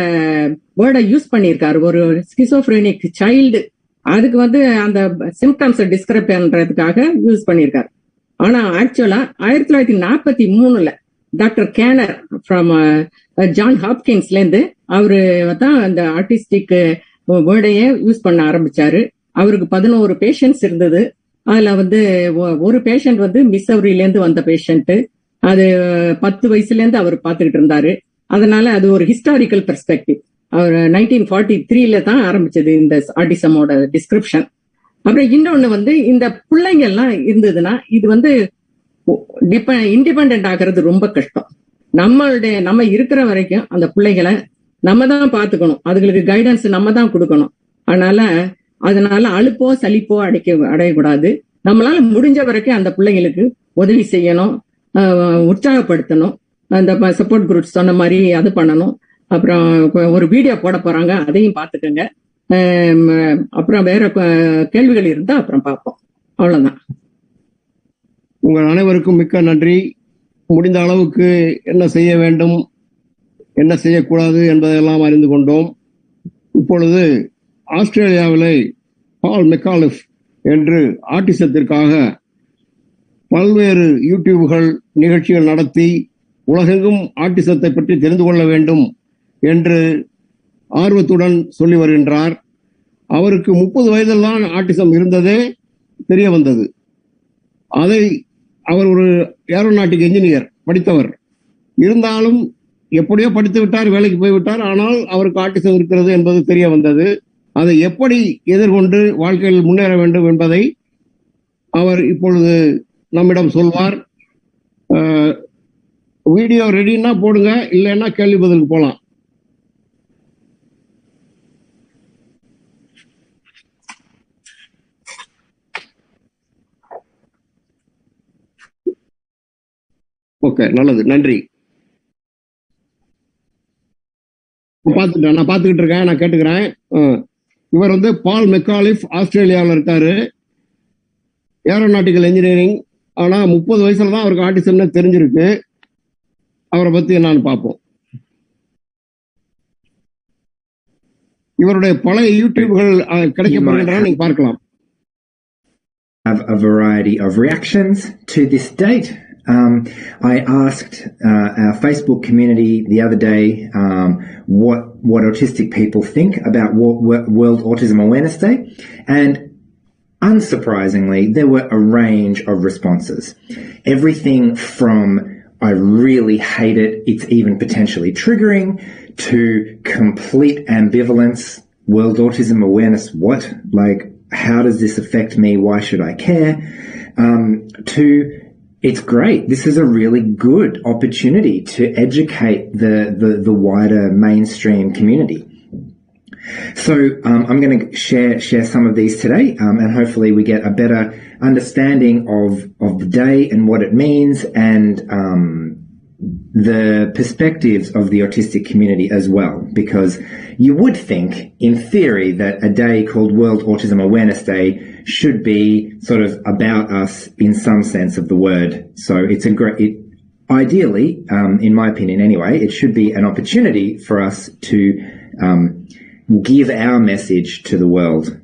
வேர்டை யூஸ் பண்ணியிருக்காரு. ஒரு ஸ்கிசோஃப்ரெனிக் சைல்டு அதுக்கு வந்து அந்த சிம்டம்ஸை டிஸ்கிரைப் பண்றதுக்காக யூஸ் பண்ணியிருக்காரு. ஆனா ஆக்சுவலா ஆயிரத்தி தொள்ளாயிரத்தி நாற்பத்தி மூணுல டாக்டர் கேனர் ஃப்ரம் ஜான் ஹாப்கின்ஸ்ல இருந்து அவரு தான் அந்த ஆர்டிஸ்டிக் வேர்டையே யூஸ் பண்ண ஆரம்பிச்சாரு. அவருக்கு பதினோரு பேஷண்ட்ஸ் இருந்தது. அதுல வந்து ஒ- ஒரு பேஷண்ட் வந்து மிஸ்ஸவரியில இருந்து வந்த பேஷண்ட் அது பத்து வயசுல இருந்து அவர் பார்த்துக்கிட்டு இருந்தாரு. அதனால அது ஒரு ஹிஸ்டாரிக்கல் பெர்ஸ்பெக்டிவ் அவர் நைன்டீன் ஃபார்ட்டி த்ரீல தான் ஆரம்பிச்சது இந்த ஆர்டிசமோட டிஸ்கிரிப்ஷன் அப்புறம் இன்னொன்னு வந்து இந்த பிள்ளைங்க எல்லாம் இருந்ததுன்னா இது வந்து இண்டிபெண்ட் ஆகிறது ரொம்ப கஷ்டம். நம்மளுடைய நம்ம இருக்கிற வரைக்கும் அந்த பிள்ளைகளை நம்ம தான் பாத்துக்கணும் அதுகளுக்கு கைடன்ஸ் நம்ம தான் கொடுக்கணும். அதனால அதனால அலுப்போ சலிப்போ அடைக்க அடையக்கூடாது. நம்மளால முடிஞ்ச வரைக்கும் அந்த பிள்ளைங்களுக்கு உதவி செய்யணும் ஆஹ் உற்சாகப்படுத்தணும். அந்த சப்போர்ட் குரூப்ஸ் சொன்ன மாதிரி அது பண்ணணும். அப்புறம் ஒரு வீடியோ போட போறாங்க. அதையும் பார்த்துக்கோங்க. அப்புறம் வேற கேள்விகள் இருந்தா அப்புறம் பார்ப்போம். அவ்வளவுதான். உங்கள் அனைவருக்கும் மிக்க நன்றி. முடிந்த அளவுக்கு என்ன செய்ய வேண்டும் என்ன செய்யக்கூடாது என்பதையெல்லாம் அறிந்து கொண்டோம். இப்பொழுது ஆஸ்திரேலியாவிலே பால் மெக்காலிஃப் என்று ஆட்டிசத்திற்காக பல்வேறு யூடியூப்கள் நிகழ்ச்சிகள் நடத்தி உலகெங்கும் ஆட்டிசத்தை பற்றி தெரிந்து கொள்ள வேண்டும். என்று ஆர்வத்துடன் சொல்லி வருகின்றார். அவருக்கு முப்பது வயதில்தான் ஆட்டிசம் இருந்ததே தெரிய வந்தது. அதை அவர் ஒரு ஏரோநாட்டிக் என்ஜினியர் படித்தவர். இருந்தாலும் எப்படியோ படித்து விட்டார் வேலைக்கு போய்விட்டார் ஆனால் அவருக்கு ஆட்டிசம் இருக்கிறது என்பது தெரிய வந்தது. அதை எப்படி எதிர்கொண்டு வாழ்க்கையில் முன்னேற வேண்டும் என்பதை அவர் இப்பொழுது நம்மிடம் சொல்வார். வீடியோ ரெடின்னா போடுங்க இல்லைன்னா கேள்வி பதிலுக்கு போகலாம் ஓகே நல்லது. நன்றி. பார்த்துட்டேன் நான் பார்த்துக்கிட்டு இருக்கேன் நான் கேட்டுக்கிறேன். இவர் வந்து பால் மெக்காலிஃப் ஆஸ்திரேலியாவில் இருக்காரு. ஏரோநாட்டிக்கல் இன்ஜினியரிங் ஆனா முப்பது வயசுல தான் அவருக்கு ஆட்டிசம்னு தெரிஞ்சிருக்கு. அவரை பத்தி என்னன்னு பார்ப்போம். இவருடைய பழைய யூடியூப்கள் கிடைக்கப்படுகின்றன நீங்க பார்க்கலாம். Have a variety of reactions to this date. Um, I asked uh, our Facebook community the other day um, what what autistic people think about Wo- Wo- World Autism Awareness Day, and unsurprisingly, there were a range of responses. Everything from I really hate it, it's even potentially triggering, to complete ambivalence. World Autism Awareness, what? Like, how does this affect me? Why should I care? Um, to it's great. This is a really good opportunity to educate the, the, the wider mainstream community. So um, I'm going to share share some of these today, um, and hopefully we get a better understanding of of the day and what it means, and um, the perspectives of the autistic community as well. Because you would think, in theory, that a day called World Autism Awareness Day should be sort of about us in some sense of the word. So it's a great. It, ideally, um, in my opinion, anyway, it should be an opportunity for us to um, give our message to the world.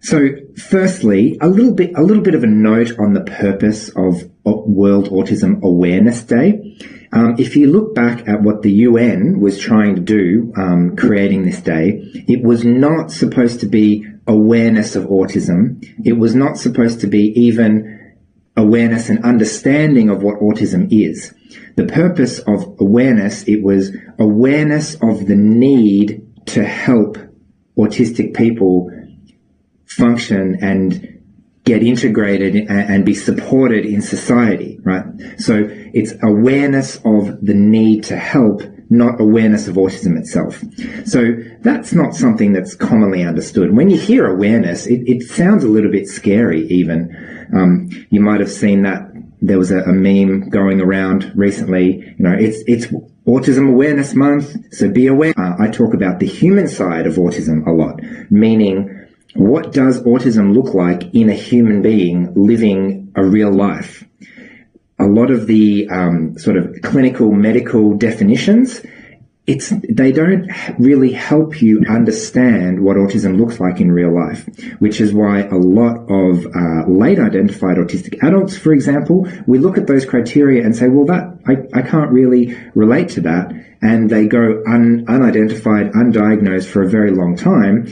So, firstly, a little bit, a little bit of a note on the purpose of World Autism Awareness Day. Um, if you look back at what the UN was trying to do, um, creating this day, it was not supposed to be awareness of autism. It was not supposed to be even awareness and understanding of what autism is. The purpose of awareness, it was awareness of the need to help autistic people function and get integrated and, be supported in society, right? So it's awareness of the need to help, not awareness of autism itself. So that's not something that's commonly understood. When you hear awareness, it, it sounds a little bit scary even. Um, you might have seen that there was a, a meme going around recently. You know, it's, it's Autism Awareness Month, so be aware. Uh, I talk about the human side of autism a lot, meaning what does autism look like in a human being living a real life? A lot of the um, sort of clinical medical definitions it's they don't really help you understand what autism looks like in real life, which is why a lot of uh, late identified autistic adults, for example, we look at those criteria and say, well, that I, I can't really relate to that, and they go un, unidentified, undiagnosed for a very long time.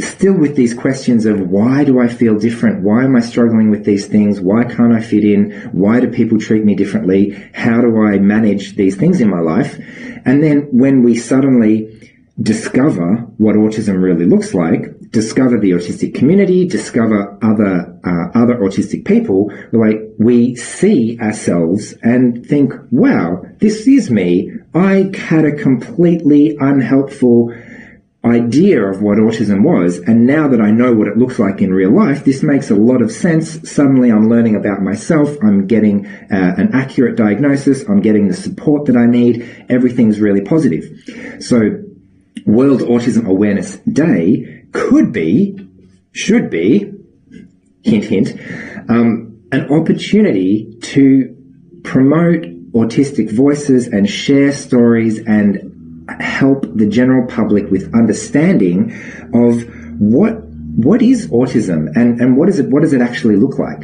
Still with these questions of why do I feel different? Why am I struggling with these things? Why can't I fit in? Why do people treat me differently? How do I manage these things in my life? And then when we suddenly discover what autism really looks like, discover the autistic community, discover other uh, other autistic people, like we see ourselves and think, "Wow, this is me." I had a completely unhelpful idea of what autism was, and now that I know what it looks like in real life, this makes a lot of sense. Suddenly I'm learning about myself, I'm getting uh, an accurate diagnosis, I'm getting the support that I need, everything's really positive. So, World Autism Awareness Day could be, should be, hint hint, um, an opportunity to promote autistic voices and share stories and help the general public with understanding of what what is autism and, and what is it what does it actually look like?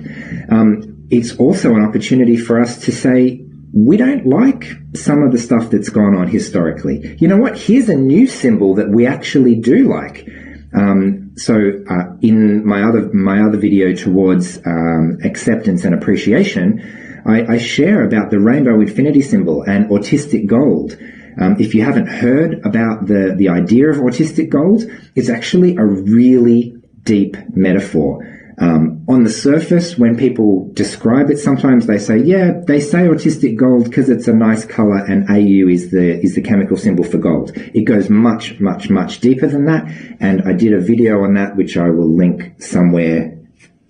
Um, it's also an opportunity for us to say we don't like some of the stuff that's gone on historically. You know what? Here's a new symbol that we actually do like. Um, so uh, in my other my other video towards um, acceptance and appreciation, I, I, share about the rainbow infinity symbol and autistic gold. Um, if you haven't heard about the, the idea of autistic gold, it's actually a really deep metaphor. Um, on the surface, when people describe it, sometimes they say, "Yeah, they say autistic gold because it's a nice color, and AU is the is the chemical symbol for gold." It goes much, much, much deeper than that, and I did a video on that, which I will link somewhere.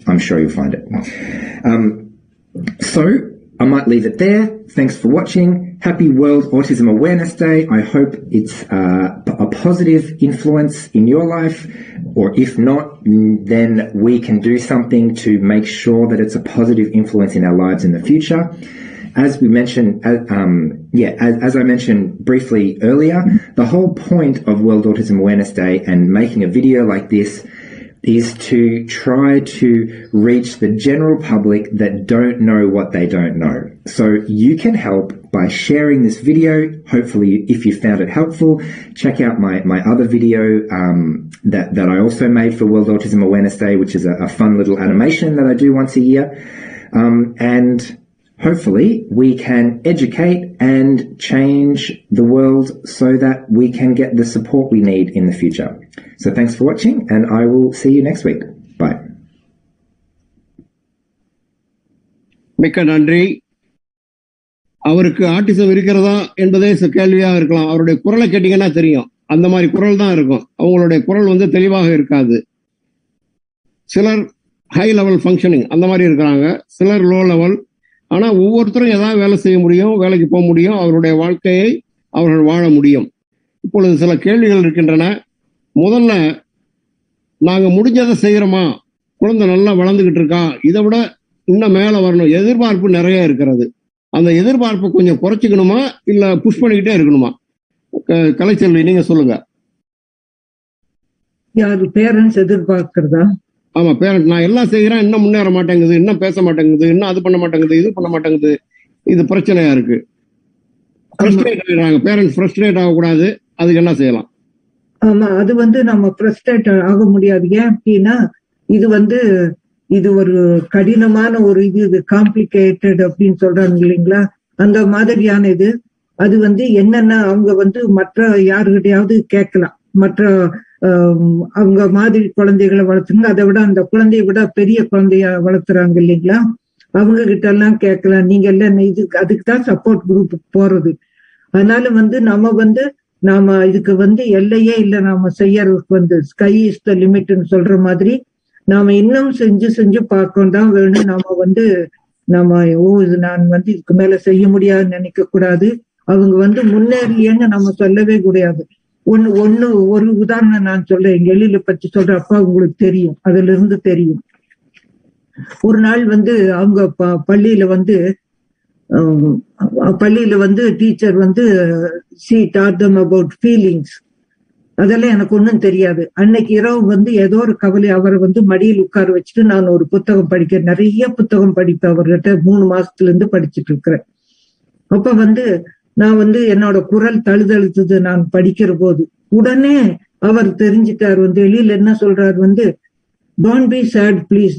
I'm sure you'll find it. Um, so I might leave it there. Thanks for watching. Happy World Autism Awareness Day. I hope it's uh, a positive influence in your life, or if not, then we can do something to make sure that it's a positive influence in our lives in the future. As we mentioned, uh, um, yeah, as, as I mentioned briefly earlier, the whole point of World Autism Awareness Day and making a video like this is to try to reach the general public that don't know what they don't know. So you can help by sharing this video. Hopefully, if you found it helpful, check out my, my other video um, that, that I also made for World Autism Awareness Day, which is a, a fun little animation that I do once a year. Um, and hopefully we can educate and change the world so that we can get the support we need in the future. So thanks for watching and I will see you next week. Bye. மிக்க நன்றி அவருக்கு ஆட்டிசம் இருக்கிறதா என்பதே ச- கேள்வியா இருக்கலாம் அவருடைய குரலை கேட்டீங்கன்னா தெரியும் அந்த மாதிரி குரல் தான் இருக்கும் அவங்களுடைய குரல் வந்து தெளிவாக இருக்காது சிலர் ஹை லெவல் ஃபங்க்ஷனிங் அந்த மாதிரி இருக்கிறாங்க சிலர் லோ லெவல் ஆனா ஒவ்வொருத்தரும் ஏதாவது வேலை செய்ய முடியும் வேலைக்கு போக முடியும் அவருடைய வாழ்க்கையை அவர்கள் வாழ முடியும். இப்பொழுது சில கேள்விகள் இருக்கின்றன. முதல்ல நாங்கள் முடிஞ்சதை செய்கிறோமா குழந்தை நல்லா வளர்ந்துகிட்டு இருக்கா? இதை விட இன்னும் மேலே வரணும். எதிர்பார்ப்பு நிறைய இருக்கிறது. அந்த எதிர்பார்ப்பை கொஞ்சம் குறைச்சிக்கணுமா? இல்லை புஷ் பண்ணிக்கிட்டே இருக்கணுமா? க- கலைச்செல்வி நீங்க சொல்லுங்க. யார் பேரண்ட்ஸ் எதிர்பார்க்கிறதா? ஆமா பேரண்ட் நான் எல்லாம் செய்யறேன் இன்னும் முன்னேற மாட்டேங்குது இன்னும் பேச மாட்டேங்குது இன்னும் அது பண்ண மாட்டேங்குது இது பண்ண மாட்டேங்குது. இது பிரச்சனையா இருக்கு. ஃப்ரஸ்ட்ரேட் ஆகிடுறாங்க பேரண்ட்ஸ் ஃப்ரஸ்ட்ரேட் ஆகக்கூடாது. அதுக்கு என்ன செய்யலாம்? ஆமா அது வந்து நம்ம ஃப்ரஸ்ட்ரேட் ஆக முடியாது. ஏன் அப்படின்னா இது வந்து இது ஒரு கடினமான ஒரு இது இது காம்ப்ளிகேட்டட் அப்படின்னு சொல்றாங்க இல்லைங்களா? அந்த மாதிரியான இது. அது வந்து என்னென்ன அவங்க வந்து மற்ற யாருகிட்டயாவது கேட்கலாம். மற்ற அவங்க மாதிரி குழந்தைகளை வளர்த்துங்க. அதை விட அந்த குழந்தைய விட பெரிய குழந்தைய வளர்த்துறாங்க இல்லைங்களா? அவங்க கிட்ட எல்லாம் கேட்கலாம். நீங்க எல்லாம் இது அதுக்கு தான் சப்போர்ட் குரூப் போறது. அதனால வந்து நம்ம வந்து நாம இதுக்கு வந்து எல்லையே இல்லை. நாம செய்யறதுக்கு வந்து ஸ்கை இஸ் த லிமிட்னு சொல்ற மாதிரி நாம இன்னும் செஞ்சு செஞ்சு பார்க்கணும் தான் வேணும். நாம வந்து நம்ம ஓ இது நான் வந்து இதுக்கு மேல செய்ய முடியாதுன்னு நினைக்க கூடாது. அவங்க வந்து முன்னேறலையேன்னு நம்ம சொல்லவே கூடாது ஒண்ணு ஒண்ணு ஒரு உதாரணம் நான் சொல்றேன். எழில பத்தி சொல்ற அப்பா உங்களுக்கு தெரியும். அதுல இருந்து தெரியும். ஒரு நாள் வந்து அவங்க பள்ளியில வந்து பள்ளியில வந்து டீச்சர் வந்து she taught them about feelings அதெல்லாம் எனக்கு ஒண்ணும் தெரியாது. அன்னைக்கு இரவு வந்து ஏதோ ஒரு கவலை அவரை வந்து மடியில் உட்கார வச்சுட்டு நான் ஒரு புத்தகம் படிக்க நிறைய புத்தகம் படிப்பேன் அவர்கிட்ட. மூணு மாசத்துல இருந்து படிச்சுட்டு இருக்கிறேன். அப்ப வந்து நான் வந்து என்னோட குரல் தழுதழுத்தது நான் படிக்கிற போது. உடனே அவர் தெரிஞ்சுட்டார் வந்து வெளியில என்ன சொல்றாரு வந்து don't be sad please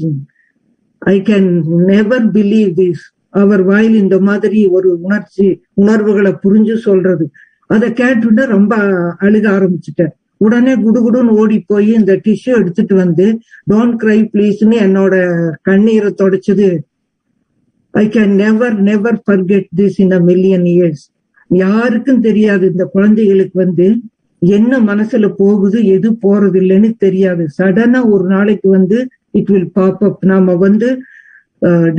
I can never believe this அவர் வாயில் இந்த மாதிரி ஒரு உணர்ச்சி உணர்வுகளை புரிஞ்சு சொல்றது. அதை கேட்டுட்டு ரொம்ப அழுக ஆரம்பிச்சுட்டேன். உடனே குடுகுடுன்னு ஓடி போய் இந்த டிஷ்யூ எடுத்துட்டு வந்து டோன்ட் கிரை ப்ளீஸ்னு என்னோட கண்ணீரை தொடச்சது. I can never never forget this in a million years யாருக்கும் தெரியாது. இந்த குழந்தைகளுக்கு வந்து என்ன மனசுல போகுது எது போறது இல்லைன்னு தெரியாது சடனா ஒரு நாளைக்கு வந்து இட் வில் பாப் அப் நாம வந்து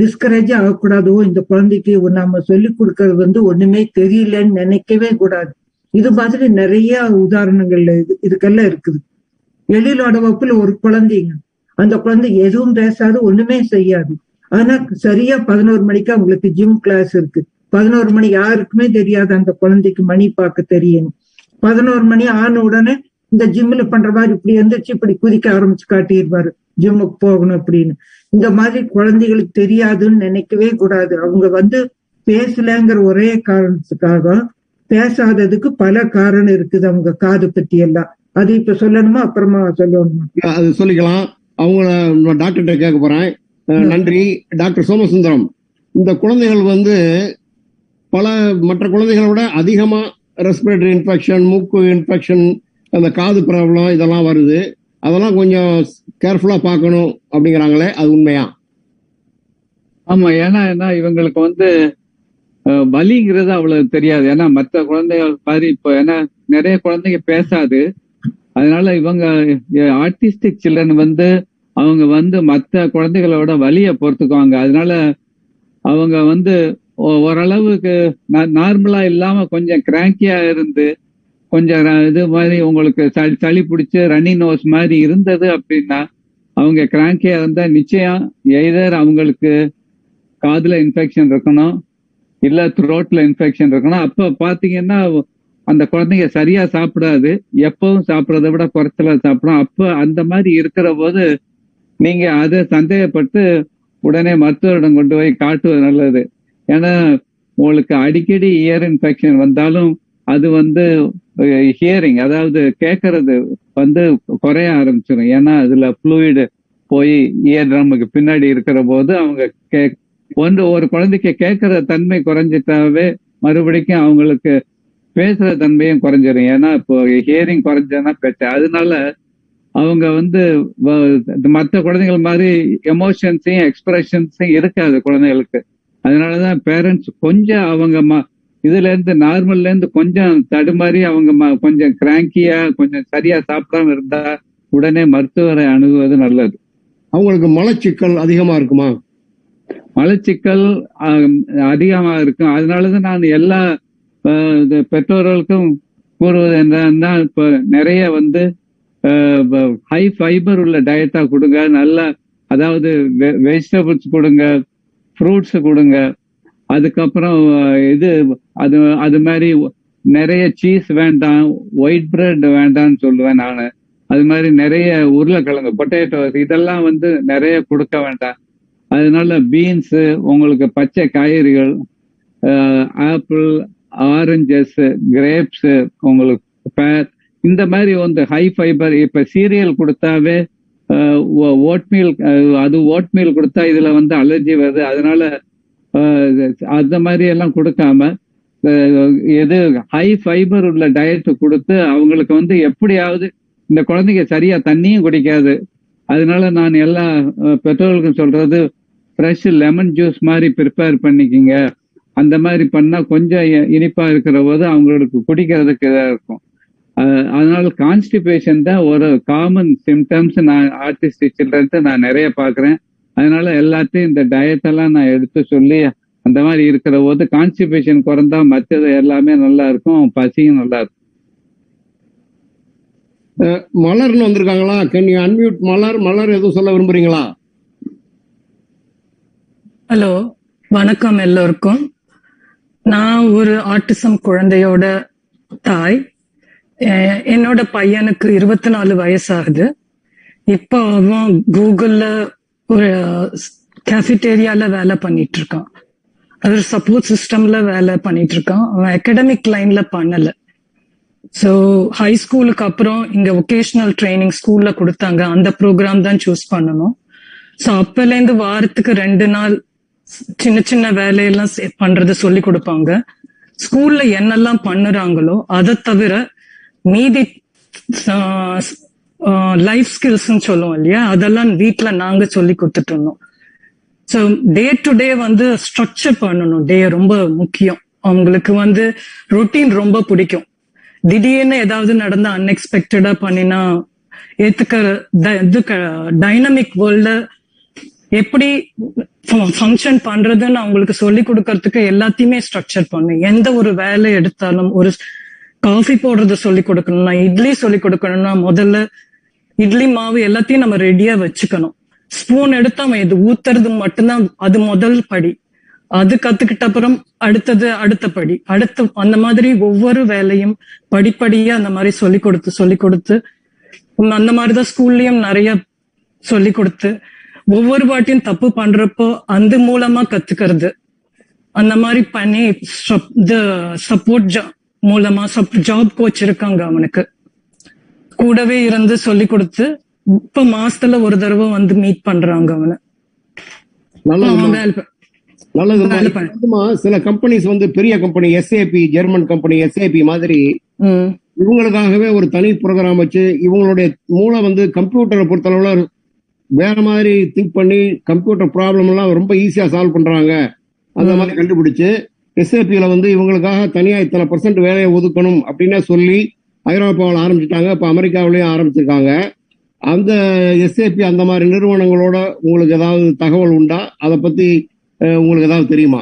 டிஸ்கரேஜ் ஆகக்கூடாதோ? இந்த குழந்தைக்கு நாம சொல்லி கொடுக்கறது வந்து ஒண்ணுமே தெரியலன்னு நினைக்கவே கூடாது. இது மாதிரி நிறைய உதாரணங்கள் இது இதுக்கெல்லாம் இருக்குது. எழிலோட வகுப்புல ஒரு குழந்தைங்க. அந்த குழந்தை எதுவும் பேசாது ஒண்ணுமே செய்யாது. ஆனா சரியா பதினோரு மணிக்கு அவங்களுக்கு ஜிம் கிளாஸ் இருக்கு. பதினோரு மணி யாருக்குமே தெரியாது அந்த குழந்தைக்கு மணி பார்க்க தெரியணும் பதினோரு மணி ஆன உடனே இந்த ஜிம்ல பண்ற மாதிரி இப்படி எந்திரிச்சு இப்படி குதிக்க ஆரம்பிச்சு காட்டிடுவாரு. ஜிம்முக்கு போகணும் அப்படின்னு. இந்த மாதிரி குழந்தைகளுக்கு தெரியாதுன்னு நினைக்கவே கூடாது. அவங்க வந்து பேசலங்கிற ஒரே காரணத்துக்காக பேசாததுக்கு பல காரணம் இருக்குது அவங்க காது பத்தி எல்லாம். அது இப்ப சொல்லணுமா? அப்புறமா சொல்லணுமா? அது சொல்லிக்கலாம். அவங்கள டாக்டர்கிட்ட கேட்க போறேன். நன்றி. டாக்டர் சோமசுந்தரம் இந்த குழந்தைகள் வந்து பல மற்ற குழந்தைகளை விட அதிகமாக ரெஸ்பிரேட்டரி இன்ஃபெக்ஷன் மூக்கு இன்ஃபெக்ஷன் அந்த காது ப்ராப்ளம் இதெல்லாம் வருது. அதெல்லாம் கொஞ்சம் கேர்ஃபுல்லாக பார்க்கணும் அப்படிங்கிறாங்களே அது உண்மையா? ஆமாம் ஏன்னா ஏன்னா இவங்களுக்கு வந்து வலிங்கிறது அவ்வளவு தெரியாது. ஏன்னா மற்ற குழந்தைகள் மாதிரி இப்போ ஏன்னா நிறைய குழந்தைங்க பேசாது. அதனால இவங்க ஆர்டிஸ்டிக் சில்ட்ரன் வந்து அவங்க வந்து மற்ற குழந்தைகளோட வலியை பொறுத்துக்குவாங்க. அதனால அவங்க வந்து ஓரளவுக்கு நார்மலா இல்லாம கொஞ்சம் கிராங்கியா இருந்து கொஞ்சம் இது மாதிரி உங்களுக்கு சளி சளி பிடிச்சி ரன்னி நோஸ் மாதிரி இருந்தது அப்படின்னா அவங்க கிராங்கியா இருந்தா நிச்சயம் எய்தர் அவங்களுக்கு காதுல இன்ஃபெக்ஷன் இருக்கணும் இல்ல த்ரோட்ல இன்ஃபெக்ஷன் இருக்கணும். அப்ப பாத்தீங்கன்னா அந்த குழந்தைங்க சரியா சாப்பிடாது எப்பவும் சாப்பிடறத விட குறைச்சலா சாப்பிடும். அப்ப அந்த மாதிரி இருக்கிற போது நீங்க அதை சந்தேகப்பட்டு உடனே மருத்துவரிடம் கொண்டு போய் காட்டுவது நல்லது. ஏன்னா உங்களுக்கு அடிக்கடி இயர் இன்ஃபெக்ஷன் வந்தாலும் அது வந்து ஹியரிங் அதாவது கேட்கறது வந்து குறைய ஆரம்பிச்சிடும் ஏன்னா அதுல ஃப்ளூயிடு போய் இயர் ட்ரம்முக்கு பின்னாடி இருக்கிற போது அவங்க கே ஒன்று ஒரு குழந்தைக்கு கேட்கற தன்மை குறைஞ்சிட்டாவே மறுபடிக்கும் அவங்களுக்கு பேசுற தன்மையும் குறைஞ்சிடும் ஏன்னா இப்போ ஹியரிங் குறைஞ்சதுன்னா பெற்ற அதனால அவங்க வந்து மற்ற குழந்தைகள் மாதிரி எமோஷன்ஸையும் எக்ஸ்பிரஷன்ஸையும் இருக்காது குழந்தைகளுக்கு. அதனாலதான் பேரண்ட்ஸ் கொஞ்சம் அவங்க இதுல இருந்து நார்மல்ல இருந்து கொஞ்சம் தடுமாறி அவங்க கொஞ்சம் கிராங்கியா கொஞ்சம் சரியா சாப்பிடாம இருந்தா உடனே மருத்துவரை அணுகுவது நல்லது. அவங்களுக்கு மலச்சிக்கல் அதிகமா இருக்குமா? மலச்சிக்கல் அதிகமா இருக்கும். அதனாலதான் நான் எல்லா பெற்றோர்களுக்கும் கூறுவது என்னன்னா இப்ப நிறைய வந்து ஹை ஃபைபர் உள்ள டயட்டா கொடுங்க. நல்ல அதாவது வெஜிடபிள்ஸ் கொடுங்க. ஃப்ரூட்ஸ் கொடுங்க. அதுக்கப்புறம் இது அது அது மாதிரி நிறைய சீஸ் வேண்டாம் ஒயிட் பிரெட் வேண்டாம்னு சொல்லுவேன் நான். அது மாதிரி நிறைய உருளைக்கிழங்கு பொட்டேட்டோஸ் இதெல்லாம் வந்து நிறைய கொடுக்க வேண்டாம். அதனால பீன்ஸு உங்களுக்கு பச்சை காய்கறிகள் ஆப்பிள் ஆரஞ்சஸ் கிரேப்ஸு உங்களுக்கு பேர் இந்த மாதிரி வந்து ஹை ஃபைபர் இப்போ சீரியல் கொடுத்தாவே ஓட்மீல் அது ஓட்மீல் கொடுத்தா இதுல வந்து அலர்ஜி வருது. அதனால அந்த மாதிரி எல்லாம் கொடுக்காம எது ஹை ஃபைபர் உள்ள டயட் கொடுத்து அவங்களுக்கு வந்து எப்படியாவது இந்த குழந்தைங்க சரியா தண்ணியும் குடிக்காது. அதனால நான் எல்லா பெற்றோர்களுக்கும் சொல்றது ஃப்ரெஷ் லெமன் ஜூஸ் மாதிரி ப்ரிப்பேர் பண்ணிக்கிங்க. அந்த மாதிரி பண்ணா கொஞ்சம் இனிப்பா இருக்கிற போது அவங்களுக்கு குடிக்கிறதுக்கு இதாக இருக்கும். அதனால கான்ஸ்டிபேஷன் தான் ஒரு காமன் சிம்டம்ஸ் நான் ஆர்டிஸ்டிக் சில்ட்ரன்ஸ் நான் நிறைய பாக்குறேன் அதனால எல்லாத்தையும் இந்த டயட் எல்லாம் நான் எடுத்து சொல்லி அந்த மாதிரி இருக்கிற போது கான்ஸ்டிபேஷன் குறைந்தா மற்றது எல்லாமே நல்லா இருக்கும் பசியும் நல்லா இருக்கும். அஹ், மலர்னு வந்திருக்காங்களா? Can you unmute Malar? Malar எதுவும் சொல்ல விரும்புறீங்களா? ஹலோ வணக்கம் எல்லோருக்கும். நான் ஒரு ஆட்டிசம் குழந்தையோட தாய். என்னோட பையனுக்கு இருபத்தி நாலு வயசாகுது இப்போ அவன் கூகுள்ல ஒரு கேஃபிட்டேரியால வேலை பண்ணிட்டு இருக்கான் அது சப்போர்ட் சிஸ்டம்ல வேலை பண்ணிட்டு இருக்கான் அவன் அகடமிக் லைன்ல பண்ணல ஸோ ஹை ஸ்கூலுக்கு அப்புறம் இங்க ஒகேஷனல் ட்ரைனிங் ஸ்கூல்ல கொடுத்தாங்க அந்த ப்ரோக்ராம் தான் சூஸ் பண்ணணும் ஸோ அப்பலேருந்து வாரத்துக்கு ரெண்டு நாள் சின்ன சின்ன வேலையெல்லாம் பண்றது சொல்லி கொடுப்பாங்க ஸ்கூல்ல என்னெல்லாம் பண்ணுறாங்களோ அதை தவிர மீதி லைஃப் ஸ்கில்ஸ்ன்னு சொல்லுவோம் இல்லையா? அதெல்லாம் வீட்ல நாங்க சொல்லி கொடுத்துட்டு இருந்தோம் ஸோ டே டு டே வந்து ஸ்ட்ரக்சர் பண்ணணும். டே ரொம்ப முக்கியம். அவங்களுக்கு வந்து ரொட்டீன் ரொம்ப பிடிக்கும். திடீர்னு ஏதாவது நடந்தா அன்எக்ஸ்பெக்டடா பண்ணினா ஏத்துக்கிற இது டைனமிக் வேர்ல்ட எப்படி ஃபங்க்ஷன் பண்றதுன்னு அவங்களுக்கு சொல்லி கொடுக்கறதுக்கு எல்லாத்தையுமே ஸ்ட்ரக்சர் பண்ணு. எந்த ஒரு வேலை எடுத்தாலும் ஒரு காஃபி போடுறது சொல்லி கொடுக்கணும்னா இட்லி சொல்லி கொடுக்கணும்னா முதல்ல இட்லி மாவு எல்லாத்தையும் நம்ம ரெடியா வச்சுக்கணும். ஸ்பூன் எடுத்து அவன் இது ஊத்துறது மட்டும்தான் அது முதல் படி. அது கத்துக்கிட்ட அப்புறம் அடுத்தது அடுத்த படி. அடுத்த அந்த மாதிரி ஒவ்வொரு வேலையும் படிப்படியா அந்த மாதிரி சொல்லி கொடுத்து சொல்லி கொடுத்து அந்த மாதிரிதான் ஸ்கூல்லயும் நிறைய சொல்லி கொடுத்து ஒவ்வொரு வாட்டியும் தப்பு பண்றப்போ அந்த மூலமா கத்துக்கிறது. அந்த மாதிரி பண்ணி சப்போர்ட் மூலமா ஜாப் கோச் இருக்காங்க அவனுக்கு. கூடவே இருந்து சொல்லி கொடுத்து இப்ப மாசத்துல ஒரு தடவை வந்து மீட் பண்றாங்க அவனை. வந்துமா, சில கம்பெனிஸ் வந்து பெரிய company SAP German company SAP மாதிரி இவங்களுக்காகவே ஒரு தனி ப்ரோக்ராம் வச்சு இவங்களுடைய மூளை வந்து கம்ப்யூட்டரை பொறுத்தளவுல வேற மாதிரி திங்க் பண்ணி கம்ப்யூட்டர் ப்ராப்ளம் எல்லாம் ரொம்ப ஈஸியா சால்வ் பண்றாங்க. அந்த மாதிரி கண்டுபிடிச்சு எஸ்ஏபியில வந்து இவங்களுக்காக தனியா இத்தனை பர்சன்ட் வேலையை ஒதுக்கணும் அப்படின்னே சொல்லி ஐரோப்பாவில் ஆரம்பிச்சிட்டாங்க. இப்ப அமெரிக்காவிலயும் ஆரம்பிச்சிருக்காங்க. அந்த எஸ்ஏபி அந்த மாதிரி நிறுவனங்களோட உங்களுக்கு ஏதாவது தகவல் உண்டா? அதை பத்தி உங்களுக்கு ஏதாவது தெரியுமா?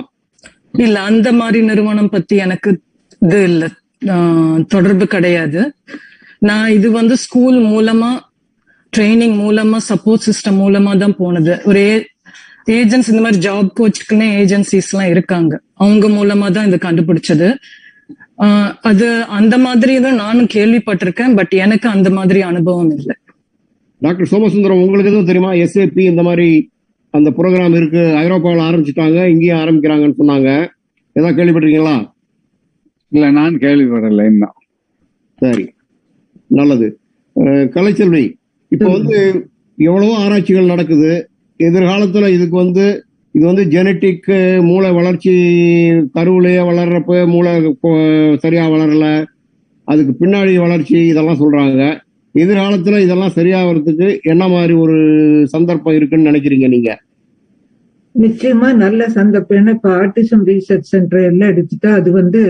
இல்ல அந்த மாதிரி நிறுவனம் பத்தி எனக்கு இது இல்ல. ஆஹ், தொடர்பு கிடையாது. நான் இது வந்து ஸ்கூல் மூலமா ட்ரைனிங் மூலமா சப்போர்ட் சிஸ்டம் மூலமா தான் போனது. ஒரே ஏஜென்சி இந்த மாதிரி ஜாப் கோச்சுக்குன்னே ஏஜென்சிஸ் எல்லாம் இருக்காங்க. அவங்க மூலமா தான் இது கண்டுபிடிச்சது. ஆஹ், அது அந்த மாதிரி தான் நானும் கேள்விப்பட்டிருக்கேன் பட் எனக்கு அந்த மாதிரி அனுபவம் இல்லை. டாக்டர் சோமசுந்தரம் உங்களுக்கு எதுவும் தெரியுமா? எஸ்ஏபி இந்த மாதிரி அந்த ப்ரோக்ராம் இருக்கு. ஐரோப்பாவில் ஆரம்பிச்சிட்டாங்க இங்கேயும் ஆரம்பிக்கிறாங்கன்னு சொன்னாங்க. ஏதாவது கேள்விப்பட்டிருக்கீங்களா? இல்ல நான் கேள்விப்படலை இன்னும். சரி. நல்லது. கலைச்செல்வி இப்போ வந்து எவ்வளவோ ஆராய்ச்சிகள் நடக்குது. எதிர்காலத்துல இதுக்கு வந்து இது வந்து ஜெனட்டிக் மூளை வளர்ச்சி கருவிலேயே வளர்றப்ப மூளை சரியாக சரியா வளரல. அதுக்கு பின்னாடி வளர்ச்சி இதெல்லாம் சொல்றாங்க. எதிர்காலத்துல இதெல்லாம் சரியாகிறதுக்கு என்ன மாதிரி ஒரு சந்தர்ப்பம் இருக்குன்னு நினைக்கிறீங்க நீங்க? நிச்சயமா நல்ல சந்தர்ப்பம். ஏன்னா இப்ப ஆர்டிசம் ரீசர்ச் சென்டர் எல்லாம் எடுத்துட்டா அது வந்து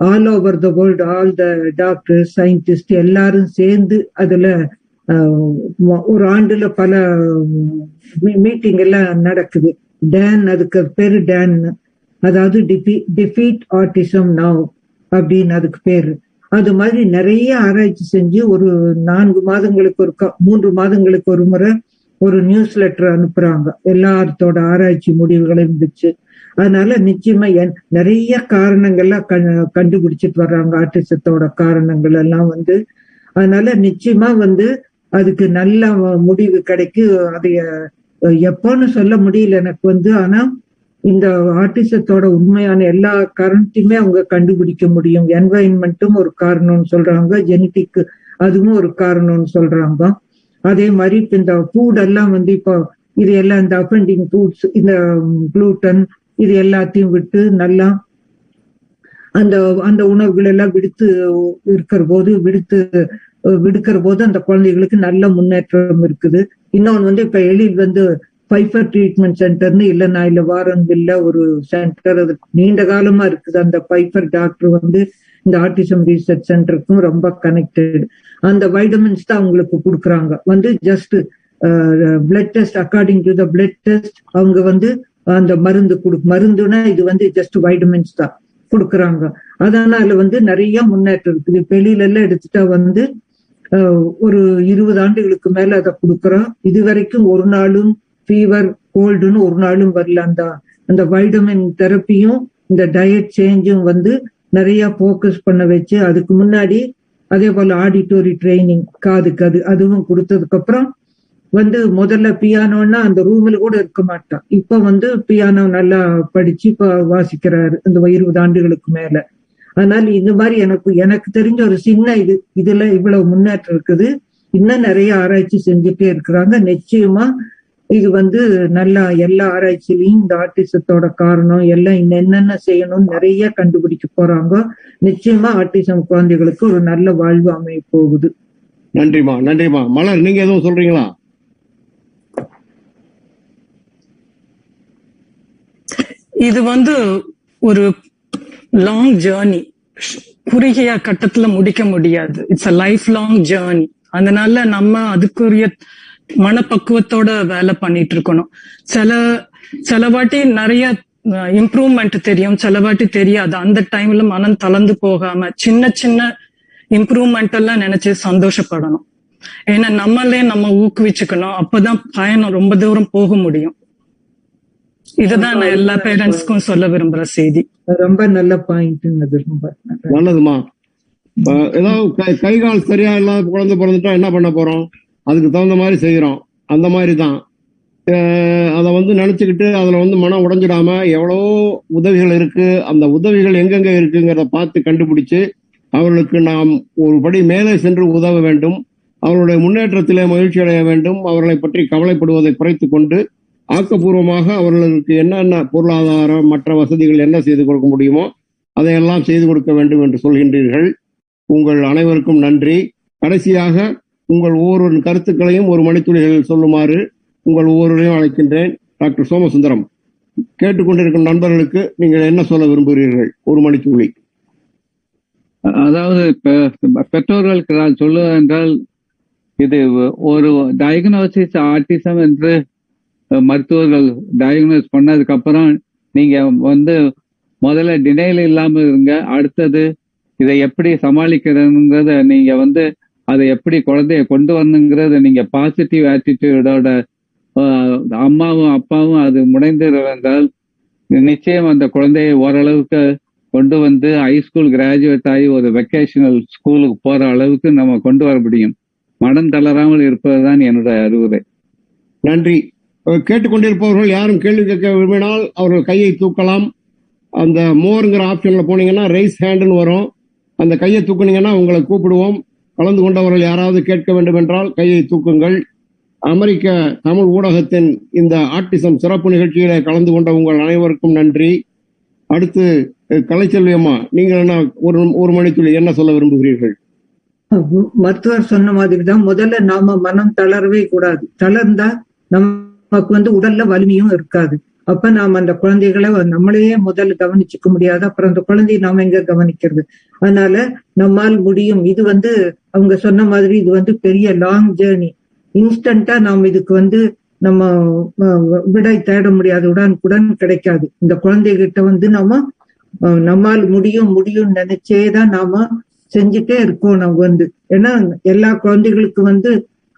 all over the world all the doctor scientist எல்லாரும் சேர்ந்து அதுல ஒரு ஆண்டுல பல மீட்டிங் எல்லாம் நடக்குது. டேன் அதுக்கு பேரு டேன் அதாவது டிஃபீட் ஆர்டிசம் நவ் அப்படின்னு அதுக்கு பேரு. அது மாதிரி நிறைய ஆராய்ச்சி செஞ்சு ஒரு நான்கு மாதங்களுக்கு ஒரு க- மூன்று மாதங்களுக்கு ஒரு முறை ஒரு நியூஸ் லெட்டர் அனுப்புறாங்க. எல்லாத்தோட ஆராய்ச்சி முடிவுகளையும் வச்சு அதனால நிச்சயமா என்- நிறைய காரணங்கள்லாம் கண்டுபிடிச்சிட்டு வர்றாங்க. ஆர்டிசத்தோட காரணங்கள் எல்லாம் வந்து அதனால நிச்சயமா வந்து அதுக்கு நல்ல முடிவு கிடைக்கும் அதைய எப்போன்னு சொல்ல முடியல எனக்கு வந்து. ஆனா இந்த ஆர்டிசத்தோட உண்மையான எல்லா காரணத்தையுமே அவங்க கண்டுபிடிக்க முடியும். என்வாயன்மெண்ட்டும் ஒரு காரணம்னு சொல்றாங்க. ஜெனட்டிக் அதுவும் ஒரு காரணம்னு சொல்றாங்க. அதே மாதிரி இப்ப இந்த ஃபுடெல்லாம் வந்து இப்போ இது எல்லாம் இந்த அஃபெண்டிங் ஃபுட்ஸ் இந்த குளூட்டன் இது எல்லாத்தையும் விட்டு நல்லா அந்த அந்த உணவுகள் எல்லாம் விடுத்து இருக்கிற போது விடுத்து விடுக்கிற போது அந்த குழந்தைகளுக்கு நல்ல முன்னேற்றம் இருக்குது. இன்னொன்று வந்து இப்ப எழில் வந்து பைஃபர் ட்ரீட்மெண்ட் சென்டர்னு இல்லைன்னா இல்ல வாரன்வில்ல ஒரு சென்டர் அது நீண்ட காலமா இருக்குது. அந்த பைஃபர் டாக்டர் வந்து இந்த ஆர்டிசம் ரீசர்ச் சென்டருக்கும் ரொம்ப கனெக்டட் அந்த வைட்டமின்ஸ் தான் அவங்களுக்கு கொடுக்குறாங்க. வந்து just blood test according to the blood test அவங்க வந்து அந்த மருந்து கொடு மருந்துனா இது வந்து ஜஸ்ட் வைட்டமின்ஸ் தான் கொடுக்குறாங்க. அதனால வந்து நிறைய முன்னேற்றம் இருக்குது. இப்ப வெளியில எல்லாம் எடுத்துட்டா வந்து ஒரு இருபது ஆண்டுகளுக்கு மேல அதை கொடுக்குறோம். இது வரைக்கும் ஒரு நாளும் ஃபீவர் கோல்டுன்னு ஒரு நாளும் வரல. அந்த அந்த வைட்டமின் தெரப்பியும் இந்த டயட் சேஞ்சும் வந்து நிறைய ஃபோக்கஸ் பண்ண வச்சு அதுக்கு முன்னாடி அதே போல ஆடிட்டோரி ட்ரைனிங் காதுக்கு அது அதுவும் கொடுத்ததுக்கு அப்புறம் வந்து முதல்ல பியானோன்னா அந்த ரூம்ல கூட இருக்க மாட்டான். இப்ப வந்து பியானோ நல்லா படிச்சு இப்ப வாசிக்கிறாரு. இந்த இருபது ஆண்டுகளுக்கு மேல. அதனால இந்த மாதிரி எனக்கு எனக்கு தெரிஞ்ச ஒரு சின்ன இது இதுல இவ்வளவு முன்னேற்றம் இருக்குது. இன்னும் நிறைய ஆராய்ச்சி செஞ்சுட்டே இருக்கிறாங்க. நிச்சயமா இது வந்து நல்லா எல்லா ஆராய்ச்சியிலையும் இந்த ஆர்டிசத்தோட காரணம் எல்லாம் இன்னும் என்னென்ன செய்யணும்னு நிறைய கண்டுபிடிக்க போறாங்க. நிச்சயமா ஆர்டிசம் குழந்தைகளுக்கு ஒரு நல்ல வாழ்வு அமைய போகுது. நன்றிமா நன்றிமா மலர் நீங்க எதுவும் சொல்றீங்களா? இது வந்து ஒரு லாங் ஜேர்னி குறுகிய கட்டத்துல முடிக்க முடியாது. It's a life long journey அதனால நம்ம அதுக்குரிய மனப்பக்குவத்தோட வேலை பண்ணிட்டு இருக்கணும். சில சில வாட்டி நிறைய இம்ப்ரூவ்மெண்ட் தெரியும். சில வாட்டி தெரியாது. அந்த டைம்ல மனம் தளர்ந்து போகாம சின்ன சின்ன இம்ப்ரூவ்மெண்ட் எல்லாம் நினைச்சு சந்தோஷப்படணும். ஏன்னா நம்மளே நம்ம ஊக்குவிச்சுக்கணும். அப்பதான் பயணம் ரொம்ப தூரம் போக முடியும். இதுதான் நான் எல்லா பேரண்ட்ஸ்க்கும் சொல்ல விரும்புற செய்தி. ரொம்ப நல்ல பாயிண்ட். நல்லதுமா? ஏதாவது கை- கை கால் சரியா இல்லாத குழந்தை பிறந்துட்டா என்ன பண்ண போறோம்? அதுக்கு தகுந்த மாதிரி செய்யறோம் அந்த மாதிரி தான் அதை வந்து நினைச்சுக்கிட்டு அதுல வந்து மனம் உடைஞ்சிடாம எவ்வளவோ உதவிகள் இருக்கு அந்த உதவிகள் எங்கெங்க இருக்குங்கிறத பார்த்து கண்டுபிடிச்சு அவர்களுக்கு நாம் ஒரு படி மேலே சென்று உதவ வேண்டும். அவர்களுடைய முன்னேற்றத்திலே மகிழ்ச்சி அடைய வேண்டும். அவர்களை பற்றி கவலைப்படுவதை குறைத்து கொண்டு ஆக்கப்பூர்வமாக அவர்களுக்கு என்னென்ன பொருளாதாரம் மற்ற வசதிகள் என்ன செய்து கொடுக்க முடியுமோ அதையெல்லாம் செய்து கொடுக்க வேண்டும் என்று சொல்கின்றீர்கள். உங்கள் அனைவருக்கும் நன்றி. கடைசியாக உங்கள் ஒவ்வொரு கருத்துக்களையும் ஒரு மணித்துளிகளில் சொல்லுமாறு உங்கள் ஒவ்வொருவரையும் அழைக்கின்றேன். டாக்டர் சோமசுந்தரம் கேட்டுக்கொண்டிருக்கும் நண்பர்களுக்கு நீங்கள் என்ன சொல்ல விரும்புகிறீர்கள்? ஒரு மணித்துளி. அதாவது பெ- பெற்றோர்களுக்கு நான் சொல்லுவதென்றால் இது ஒரு டயக்னோசிஸ் ஆர்டிசம் என்று மருத்துவர்கள் டயக்னோஸ் பண்ணதுக்கு அப்புறம் நீங்க வந்து முதல்ல டினைல் இல்லாம இருங்க. அடுத்தது இதை எப்படி சமாளிக்கிறதுங்கிறத நீங்க வந்து அதை எப்படி குழந்தைய கொண்டு வரணுங்கிறத நீங்க பாசிட்டிவ் ஆட்டிடியூடோட அம்மாவும் அப்பாவும் அது முனைந்திருந்தால் நிச்சயம் அந்த குழந்தையை ஓரளவுக்கு கொண்டு வந்து ஹைஸ்கூல் கிராஜுவேட் ஆகி ஒரு வெக்கேஷனல் ஸ்கூலுக்கு போற அளவுக்கு நம்ம கொண்டு வர முடியும். மனம் தளராமல் இருப்பதுதான் என்னோட அறிவுரை. நன்றி. கேட்டுக்கொண்டிருப்பவர்கள் யாரும் கேள்வி கேட்க விரும்பினால் அவர்கள் கையை தூக்கலாம். அந்த மோருங்கிற ஆப்ஷன்ல போனீங்கன்னா ரைஸ் ஹேண்டுன்னு வரும். அந்த கையை தூக்குனீங்கன்னா உங்களை கூப்பிடுவோம். கலந்து கொண்டவர்கள் யாராவது கேட்க வேண்டும் என்றால் கையை தூக்குங்கள். அமெரிக்க தமிழ் ஊடகத்தின் இந்த ஆர்டிசம் சிறப்பு நிகழ்ச்சியில கலந்து கொண்ட உங்கள் அனைவருக்கும் நன்றி. அடுத்து அஹ், கலைச்செல்வி அம்மா நீங்கள் என்ன ஒரு ஒரு மணித்துளி என்ன சொல்ல விரும்புகிறீர்கள்? மருத்துவர் சொன்ன மாதிரி தான் முதல்ல நாம மனம் தளரவே கூடாது. தளர்ந்தா நமக்கு வந்து உடல்ல வலிமையும் இருக்காது. அப்ப நாம் அந்த குழந்தைகளை நம்மளையே முதல்ல கவனிச்சுக்க முடியாது. அப்புறம் அந்த குழந்தைய நாம எங்க கவனிக்கிறது? அதனால நம்மால் முடியும். இது வந்து அவங்க சொன்ன மாதிரி இது வந்து பெரிய லாங் ஜேர்னி இன்ஸ்டன்டா நாம் இதுக்கு வந்து நம்ம விடை தேட முடியாது. உடனுக்குடன் கிடைக்காது. இந்த குழந்தைகிட்ட வந்து நாம நம்மால் முடியும் முடியும்னு நினைச்சே தான் நாம செஞ்சுட்டே இருக்கோம் நம்ம வந்து. ஏன்னா எல்லா குழந்தைகளுக்கு வந்து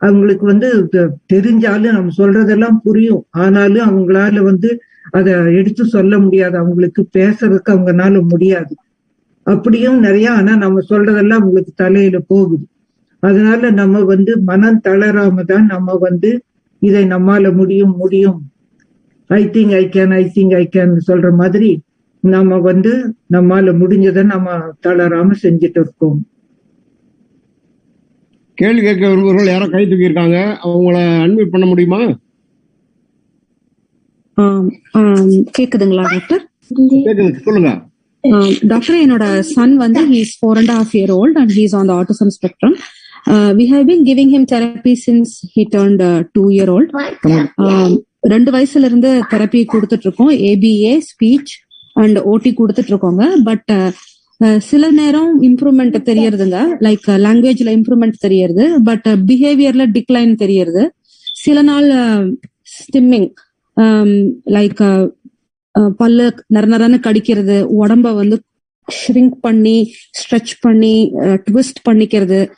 அவங்களுக்கு வந்து தெ- தெரிஞ்சாலும் நம்ம சொல்றதெல்லாம் புரியும். ஆனாலும் அவங்களால வந்து அதை எடுத்து சொல்ல முடியாது. அவங்களுக்கு பேசுறதுக்கு அவங்கனால முடியாது. அப்படியும் நிறைய ஆனா நம்ம சொல்றதெல்லாம் அவங்களுக்கு தலையில போகுது. அதனால நம்ம வந்து மனம் தளராம தான் நம்ம வந்து இதை நம்மால முடியும் முடியும். I think I can I think I can சொல்ற மாதிரி நம்ம வந்து நம்மால முடிஞ்சதை நம்ம தளராம செஞ்சுட்டு இருக்கோம். கேள்வி கேட்க விரும்புகிறவர்கள் யாரோ கை தூக்கியிருக்காங்க. அவங்கள அன்மியூட் பண்ண முடியுமா? கேக்குதுங்களா டாக்டர் கேக்குது சொல்லுங்க. டாக்டர் என்னோட சன் வந்து he's four and half year old and he's on the autism spectrum we have been giving him therapy since he turned two year old ரெண்டு வயசுல இருந்து தெரப்பி கொடுத்துட்டு இருக்கோம். ஏபிஏ ஸ்பீச் அண்ட் ஓடி கொடுத்துட்டு இருக்கோங்க. பட் சில நேரம் இம்ப்ரூவ்மெண்ட் தெரியறதுங்க. லைக் லாங்குவேஜ்ல இம்ப்ரூவ்மெண்ட் தெரியறது. பட் பிஹேவியர்ல டிக்ளைன் தெரியறது. சில நாள் ஸ்டிம்மிங் லைக் பல்லு நர நரன்னு கடிக்கிறது. உடம்ப வந்து ஷ்ரிங்க் பண்ணி ஸ்ட்ரெச் பண்ணி ட்விஸ்ட் பண்ணிக்கிறது.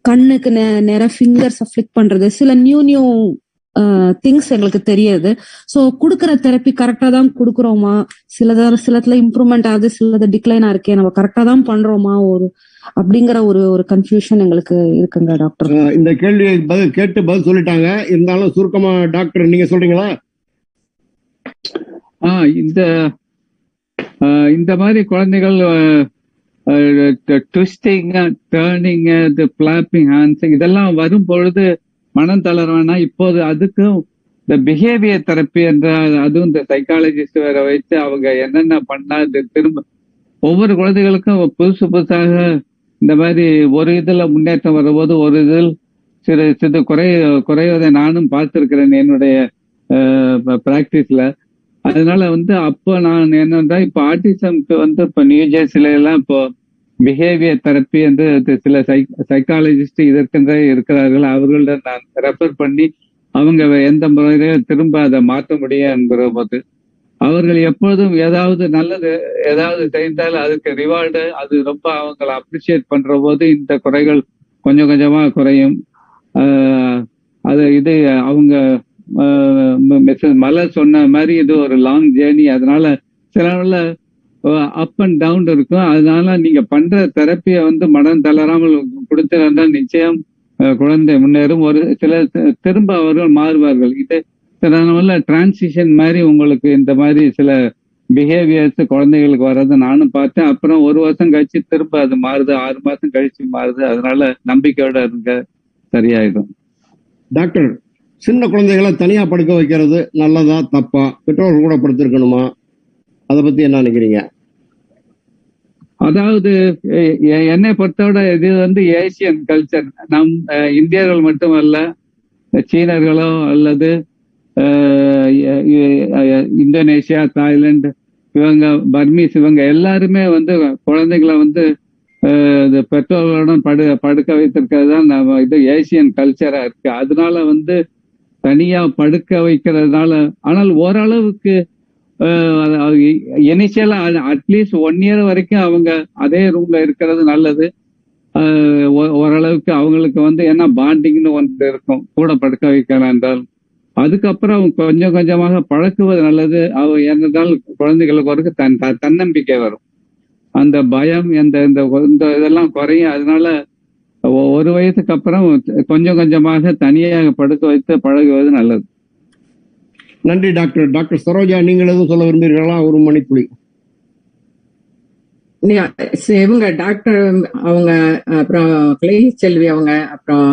கண்ணுக்கு நே- நேரா ஃபிங்கர்ஸ் ஃபிளிக் பண்றது. சில நியூ நியூ திங்ஸ் எங்களுக்கு தெரியுது. ஸோ கொடுக்குற தெரப்பி கரெக்டா தான் கொடுக்குறோமா? சிலத சிலத்துல இம்ப்ரூவ்மெண்ட் ஆகுது சிலது டிக்ளைனா இருக்கே நம்ம கரெக்டா தான் பண்றோமா? ஒரு அப்படிங்கிற ஒரு ஒரு கன்ஃபியூஷன் எங்களுக்கு இருக்குங்க டாக்டர் இந்த கேள்வியை பதில் கேட்டு பதில் சொல்லிட்டாங்க. இருந்தாலும் சுருக்கமா டாக்டர் நீங்க சொல்றீங்களா? ஆ இந்த இந்த மாதிரி குழந்தைகள் twisting turning flapping flapping hands இதெல்லாம் வரும் பொழுது மனம் தளர்வானா? இப்போது அதுக்கும் இந்த பிஹேவியர் தெரப்பி என்ற அதுவும் இந்த சைக்காலஜிஸ்ட் வேற வைத்து அவங்க என்னென்ன பண்ணா இது திரும்ப ஒவ்வொரு குழந்தைகளுக்கும் புதுசு புதுசாக இந்த மாதிரி ஒரு இதுல முன்னேற்றம் வரும்போது ஒரு இதில் சிறு சிறு குறை குறைவதை நானும் பார்த்திருக்கிறேன் என்னுடைய பிராக்டிஸ்ல அதனால வந்து அப்போ நான் என்னன்னா இப்போ ஆர்டிசம்க்கு வந்து இப்போ நியூ ஜெர்சில எல்லாம் இப்போ பிஹேவியர் தெரப்பி என்று சில சில சைக்காலஜிஸ்ட் இதற்கென்றே இருக்கிறார்கள். அவர்களிடம் நான் ரெஃபர் பண்ணி அவங்க எந்த முறையில திரும்ப அதை மாற்ற முடியும் என்கிற போது அவர்கள் எப்பொழுதும் ஏதாவது நல்லது ஏதாவது செய்தால் அதுக்கு ரிவார்டு அது ரொம்ப அவங்களை அப்ரிசியேட் பண்ற போது இந்த குறைகள் கொஞ்சம் கொஞ்சமா குறையும். அது இது அவங்க மிஸ்ஸஸ் மலர் சொன்ன மாதிரி இது ஒரு லாங் ஜேர்னி அதனால சில நாள்ல அப் அண்ட் டவுன் இருக்கும். அதனால நீங்க பண்ற தெரப்பியை வந்து மனம் தளராமல் கொடுத்திருந்தா நிச்சயம் குழந்தை முன்னேறும். ஒரு சில திரும்ப அவர்கள் மாறுவார்கள். இது சில டிரான்சிஷன் மாதிரி உங்களுக்கு இந்த மாதிரி சில பிஹேவியர்ஸ் குழந்தைகளுக்கு வர்றதை நானும் பார்த்தேன். அப்புறம் ஒரு வருஷம் கழிச்சு திரும்ப அது மாறுது. ஆறு மாசம் கழிச்சு மாறுது. அதனால நம்பிக்கையோட இருங்க. சரியாயிடும். டாக்டர் சின்ன குழந்தைகளை தனியா படுக்க வைக்கிறது நல்லதா தப்பா? பெற்றோர்கள் கூட படுத்திருக்கணுமா? அதை பத்தி என்ன நினைக்கிறீங்க? அதாவது என்னை பொறுத்தவரை இது வந்து ஏசியன் கல்ச்சர் நம் இந்தியர்கள் மட்டுமல்ல சீனர்களோ அல்லது இந்தோனேஷியா தாய்லாந்து இவங்க பர்மீஸ் இவங்க எல்லாருமே வந்து குழந்தைகளை வந்து இந்த பெற்றோர்களுடன் படு படுக்க வைத்திருக்கிறது தான் நம்ம இது ஏசியன் கல்ச்சரா இருக்கு. அதனால வந்து தனியா படுக்க வைக்கிறதுனால ஆனால் ஓரளவுக்கு இனிஷியலா அட்லீஸ்ட் ஒன் இயர் வரைக்கும் அவங்க அதே ரூம்ல இருக்கிறது நல்லது. ஓரளவுக்கு அவங்களுக்கு வந்து என்ன பாண்டிங்னு ஒன்று இருக்கும். கூட படுக்க வைக்கலாம் என்றால். அதுக்கப்புறம் கொஞ்சம் கொஞ்சமாக பழக்குவது நல்லது. அவ என்னதால் குழந்தைகளுக்கு ஒரு தன் த- தன்னம்பிக்கை வரும். அந்த பயம் இந்த இந்த இந்த இதெல்லாம் குறையும். அதனால ஒரு வயசுக்கு அப்புறம் கொஞ்சம் கொஞ்சமாக தனியாக படுக்க வைத்து பழகுவது நல்லது. நன்றி டாக்டர். டாக்டர் சரோஜா நீங்கள் எதுவும் சொல்ல விரும்புகிறீர்களா? ஒரு மணித்துளி இவங்க டாக்டர் அவங்க அப்புறம் கிளை செல்வி அவங்க அப்புறம்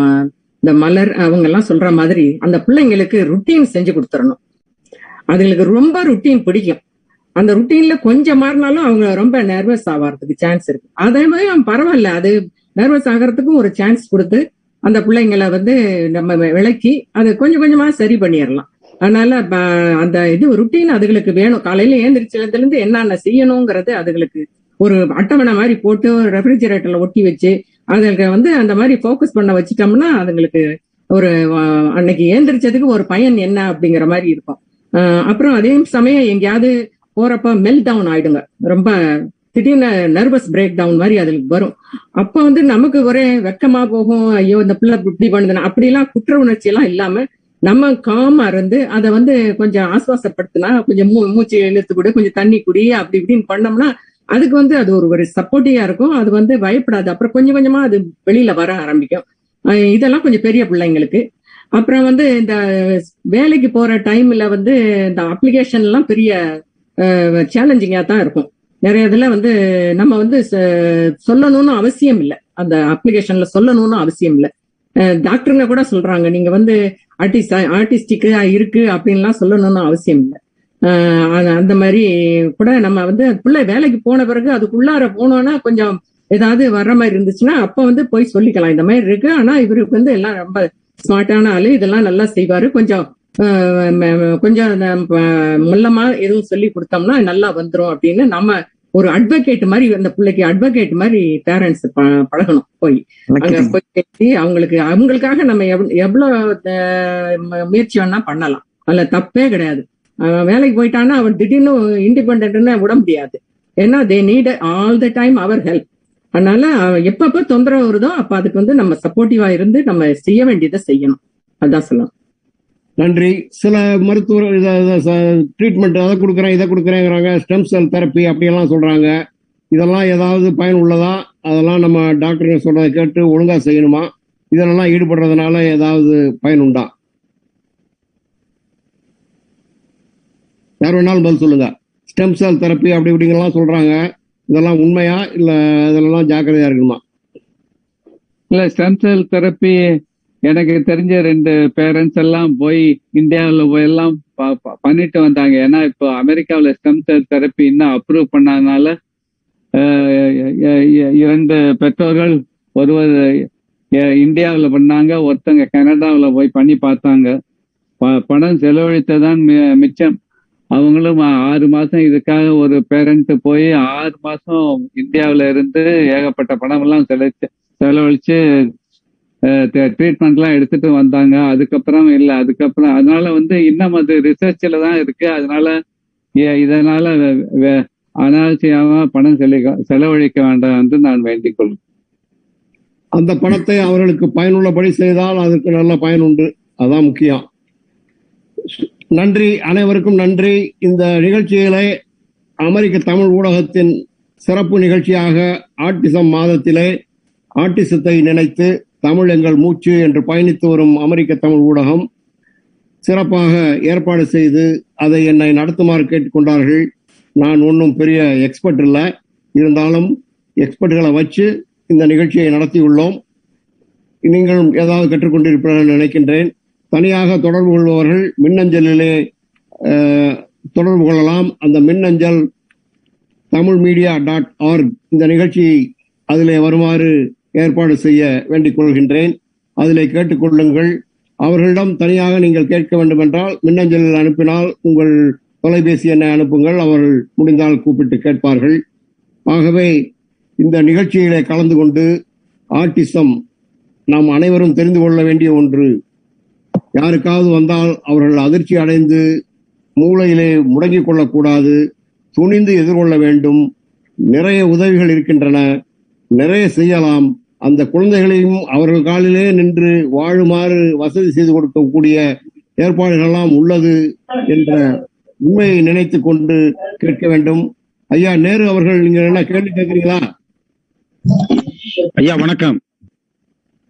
இந்த மலர் அவங்க எல்லாம் சொல்ற மாதிரி அந்த பிள்ளைங்களுக்கு ருட்டீன் செஞ்சு கொடுத்துடணும். அதுங்களுக்கு ரொம்ப ருட்டீன் பிடிக்கும். அந்த ருட்டீன்ல கொஞ்சம் மாறினாலும் அவங்க ரொம்ப நர்வஸ் ஆகிறதுக்கு சான்ஸ் இருக்கு. அதே மாதிரி அவன் பரவாயில்ல அது நர்வஸ் ஆகிறதுக்கும் ஒரு சான்ஸ் கொடுத்து அந்த பிள்ளைங்களை வந்து நம்ம விளக்கி அதை கொஞ்சம் கொஞ்சமா சரி பண்ணிடலாம். அதனால அந்த இது ருட்டீன் அதுகளுக்கு வேணும். காலையில ஏந்திரிச்சதுல இருந்து என்னென்ன செய்யணுங்கிறது அதுகளுக்கு ஒரு அட்டவணை மாதிரி போட்டு ரெஃப்ரிஜரேட்டர்ல ஒட்டி வச்சு அதுக்கு வந்து அந்த மாதிரி ஃபோக்கஸ் பண்ண வச்சுட்டோம்னா அதுங்களுக்கு ஒரு அன்னைக்கு ஏந்திரிச்சதுக்கு ஒரு பயன் என்ன அப்படிங்கிற மாதிரி இருக்கும். அப்புறம் அதே சமயம் எங்கேயாவது போறப்ப மெல் டவுன் ஆயிடுங்க. ரொம்ப திடீர்னு நர்வஸ் பிரேக் டவுன் மாதிரி அதுக்கு வரும். அப்ப வந்து நமக்கு ஒரே வெக்கமா போகும். ஐயோ இந்த பிள்ளை இப்படி பண்ணுதுன்னு. அப்படிலாம் குற்ற உணர்ச்சி எல்லாம் இல்லாம நம்ம காமா இருந்து அதை வந்து கொஞ்சம் ஆஸ்வாசப்படுத்தினா கொஞ்சம் மூ மூச்சு இழுத்து கூட கொஞ்சம் தண்ணி குடி அப்படி இப்படின்னு பண்ணோம்னா அதுக்கு வந்து அது ஒரு ஒரு சப்போர்ட்டிவா இருக்கும். அது வந்து பயப்படாது. அப்புறம் கொஞ்சம் கொஞ்சமா அது வெளியில வர ஆரம்பிக்கும். இதெல்லாம் கொஞ்சம் பெரிய பிள்ளைங்களுக்கு. அப்புறம் வந்து இந்த வேலைக்கு போற டைம்ல வந்து இந்த அப்ளிகேஷன் எல்லாம் பெரிய சேலஞ்சிங்கா தான் இருக்கும். நிறைய இதுல வந்து நம்ம வந்து ச- சொல்லணும்னு அவசியம் இல்லை. அந்த அப்ளிகேஷன்ல சொல்லணும்னு அவசியம் இல்லை. டாக்டருங்க கூட சொல்றாங்க. நீங்க வந்து ஆர்டிஸ்ட் ஆர்டிஸ்டிக்கா இருக்கு அப்படின்லாம் சொல்லணும்னு அவசியம் இல்லை. அந்த மாதிரி கூட நம்ம வந்து பிள்ளை வேலைக்கு போன பிறகு அதுக்குள்ளார போனோம்னா கொஞ்சம் ஏதாவது வர்ற மாதிரி இருந்துச்சுன்னா அப்ப வந்து போய் சொல்லிக்கலாம். இந்த மாதிரி இருக்கு. ஆனா இவருக்கு வந்து எல்லாம் ரொம்ப ஸ்மார்ட்டான ஆளு. இதெல்லாம் நல்லா செய்வாரு. கொஞ்சம் கொஞ்சம் மெல்லமா எதுவும் சொல்லி கொடுத்தோம்னா நல்லா வந்துரும் அப்படின்னு நம்ம ஒரு அட்வொகேட் மாதிரி அந்த பிள்ளைக்கு அட்வொகேட் மாதிரி பேரண்ட்ஸ் பழகணும் போய். அங்க போய் பேசி அவங்களுக்கு அவங்களுக்காக நம்ம எவ்வ- எவ்வளவு முயற்சி வேணா பண்ணலாம். அதுல தப்பே கிடையாது. வேலைக்கு போயிட்டான்னா அவன் திடீர்னு இண்டிபெண்ட்னு விட முடியாது. ஏன்னா they need all the time our help அதனால எப்பப்ப தொந்தரவு வருதோ அப்ப அதுக்கு வந்து நம்ம சப்போர்ட்டிவா இருந்து நம்ம செய்ய வேண்டியதை செய்யணும். அதான் சொல்லலாம் நன்றி. சில மருத்துவர் ட்ரீட்மெண்ட் அதை கொடுக்குறேன் இதை கொடுக்குறேங்கிறாங்க. ஸ்டெம் செல் தெரப்பி அப்படியெல்லாம் சொல்கிறாங்க இதெல்லாம் ஏதாவது பயன் உள்ளதா? அதெல்லாம் நம்ம டாக்டருங்க சொல்கிறத கேட்டு ஒழுங்காக செய்யணுமா? இதெல்லாம் ஈடுபடுறதுனால ஏதாவது பயன் உண்டா? யார் வேணாலும் பதில் சொல்லுங்க. ஸ்டெம் செல் தெரப்பி அப்படி இப்படிங்கெல்லாம் சொல்கிறாங்க இதெல்லாம் உண்மையா? இல்லை இதெல்லாம் ஜாக்கிரதையாக இருக்கணுமா? இல்லை ஸ்டெம் செல் தெரப்பி எனக்கு தெரிஞ்ச ரெண்டு பேரண்ட்ஸ் எல்லாம் போய் இந்தியாவில் போய் எல்லாம் பண்ணிட்டு வந்தாங்க. ஏன்னா இப்போ அமெரிக்காவில் ஸ்டெம் செல் தெரப்பி இன்னும் அப்ரூவ் பண்ணதுனால இரண்டு பெற்றோர்கள் ஒருவர் இந்தியாவில் பண்ணாங்க ஒருத்தங்க கனடாவில் போய் பண்ணி பார்த்தாங்க. ப- பணம் செலவழித்ததான் மி- மிச்சம். அவங்களும் ஆறு மாசம் இதுக்காக ஒரு பேரண்ட் போய் ஆறு மாசம் இந்தியாவில் இருந்து ஏகப்பட்ட பணம் எல்லாம் செலவழிச்சு செலவழிச்சு ட்ரீட்மெண்ட்லாம் எடுத்துட்டு வந்தாங்க. அதுக்கப்புறம் இல்லை அதுக்கப்புறம் அதனால வந்து இன்னும் அது ரிசர்ச்சில் தான் இருக்கு. அதனால இதனால அனாவசியமாக பணம் செலி செலவழிக்க வேண்டாம் என்று நான் வேண்டிக் கொள்கிறேன் அந்த பணத்தை அவர்களுக்கு பயனுள்ளபடி செய்தால் அதற்கு நல்ல பயன் உண்டு. அதான் முக்கியம். நன்றி. அனைவருக்கும் நன்றி. இந்த நிகழ்ச்சிகளை அமெரிக்க தமிழ் ஊடகத்தின் சிறப்பு நிகழ்ச்சியாக ஆட்டிசம் மாதத்திலே ஆட்டிசத்தை நினைத்து தமிழ் எங்கள் மூச்சு என்று பயணித்து வரும் அமெரிக்க தமிழ் ஊடகம் சிறப்பாக ஏற்பாடு செய்து அதை என்னை நடத்துமாறு கேட்டுக்கொண்டார்கள். நான் ஒன்றும் பெரிய எக்ஸ்பர்ட் இல்லை. இருந்தாலும் எக்ஸ்பர்ட்களை வச்சு இந்த நிகழ்ச்சியை நடத்தியுள்ளோம். நீங்களும் ஏதாவது கற்றுக்கொண்டிருப்பீர்கள் நினைக்கின்றேன். தனியாக தொடர்பு கொள்பவர்கள் மின்னஞ்சலிலே தொடர்பு கொள்ளலாம். அந்த மின்னஞ்சல் தமிழ் மீடியா டாட் ஆர்க் இந்த நிகழ்ச்சி அதிலே வருமாறு ஏற்பாடு செய்ய வேண்டிக் கொள்கின்றேன். அதிலே கேட்டுக்கொள்ளுங்கள். அவர்களிடம் தனியாக நீங்கள் கேட்க வேண்டும் என்றால் மின்னஞ்சலில் அனுப்பினால் உங்கள் தொலைபேசி எண்ணை அனுப்புங்கள். அவர்கள் முடிந்தால் கூப்பிட்டு கேட்பார்கள். ஆகவே இந்த நிகழ்ச்சியிலே கலந்து கொண்டு ஆர்டிசம் நாம் அனைவரும் தெரிந்து கொள்ள வேண்டிய ஒன்று. யாருக்காவது வந்தால் அவர்கள் அதிர்ச்சி அடைந்து மூளையிலே முடங்கிக் கொள்ளக்கூடாது. துணிந்து எதிர்கொள்ள வேண்டும். நிறைய உதவிகள் இருக்கின்றன. நிறைய செய்யலாம். அந்த குழந்தைகளையும் அவர்கள் காலிலே நின்று வாழுமாறு வசதி செய்து கொடுக்கக்கூடிய ஏற்பாடுகளெல்லாம் உள்ளது என்ற உண்மையை நினைத்துக் கொண்டு கேட்க வேண்டும். ஐயா நேரு அவர்கள் நீங்க என்ன கேள்வி கேட்கிறீங்களா? ஐயா வணக்கம்.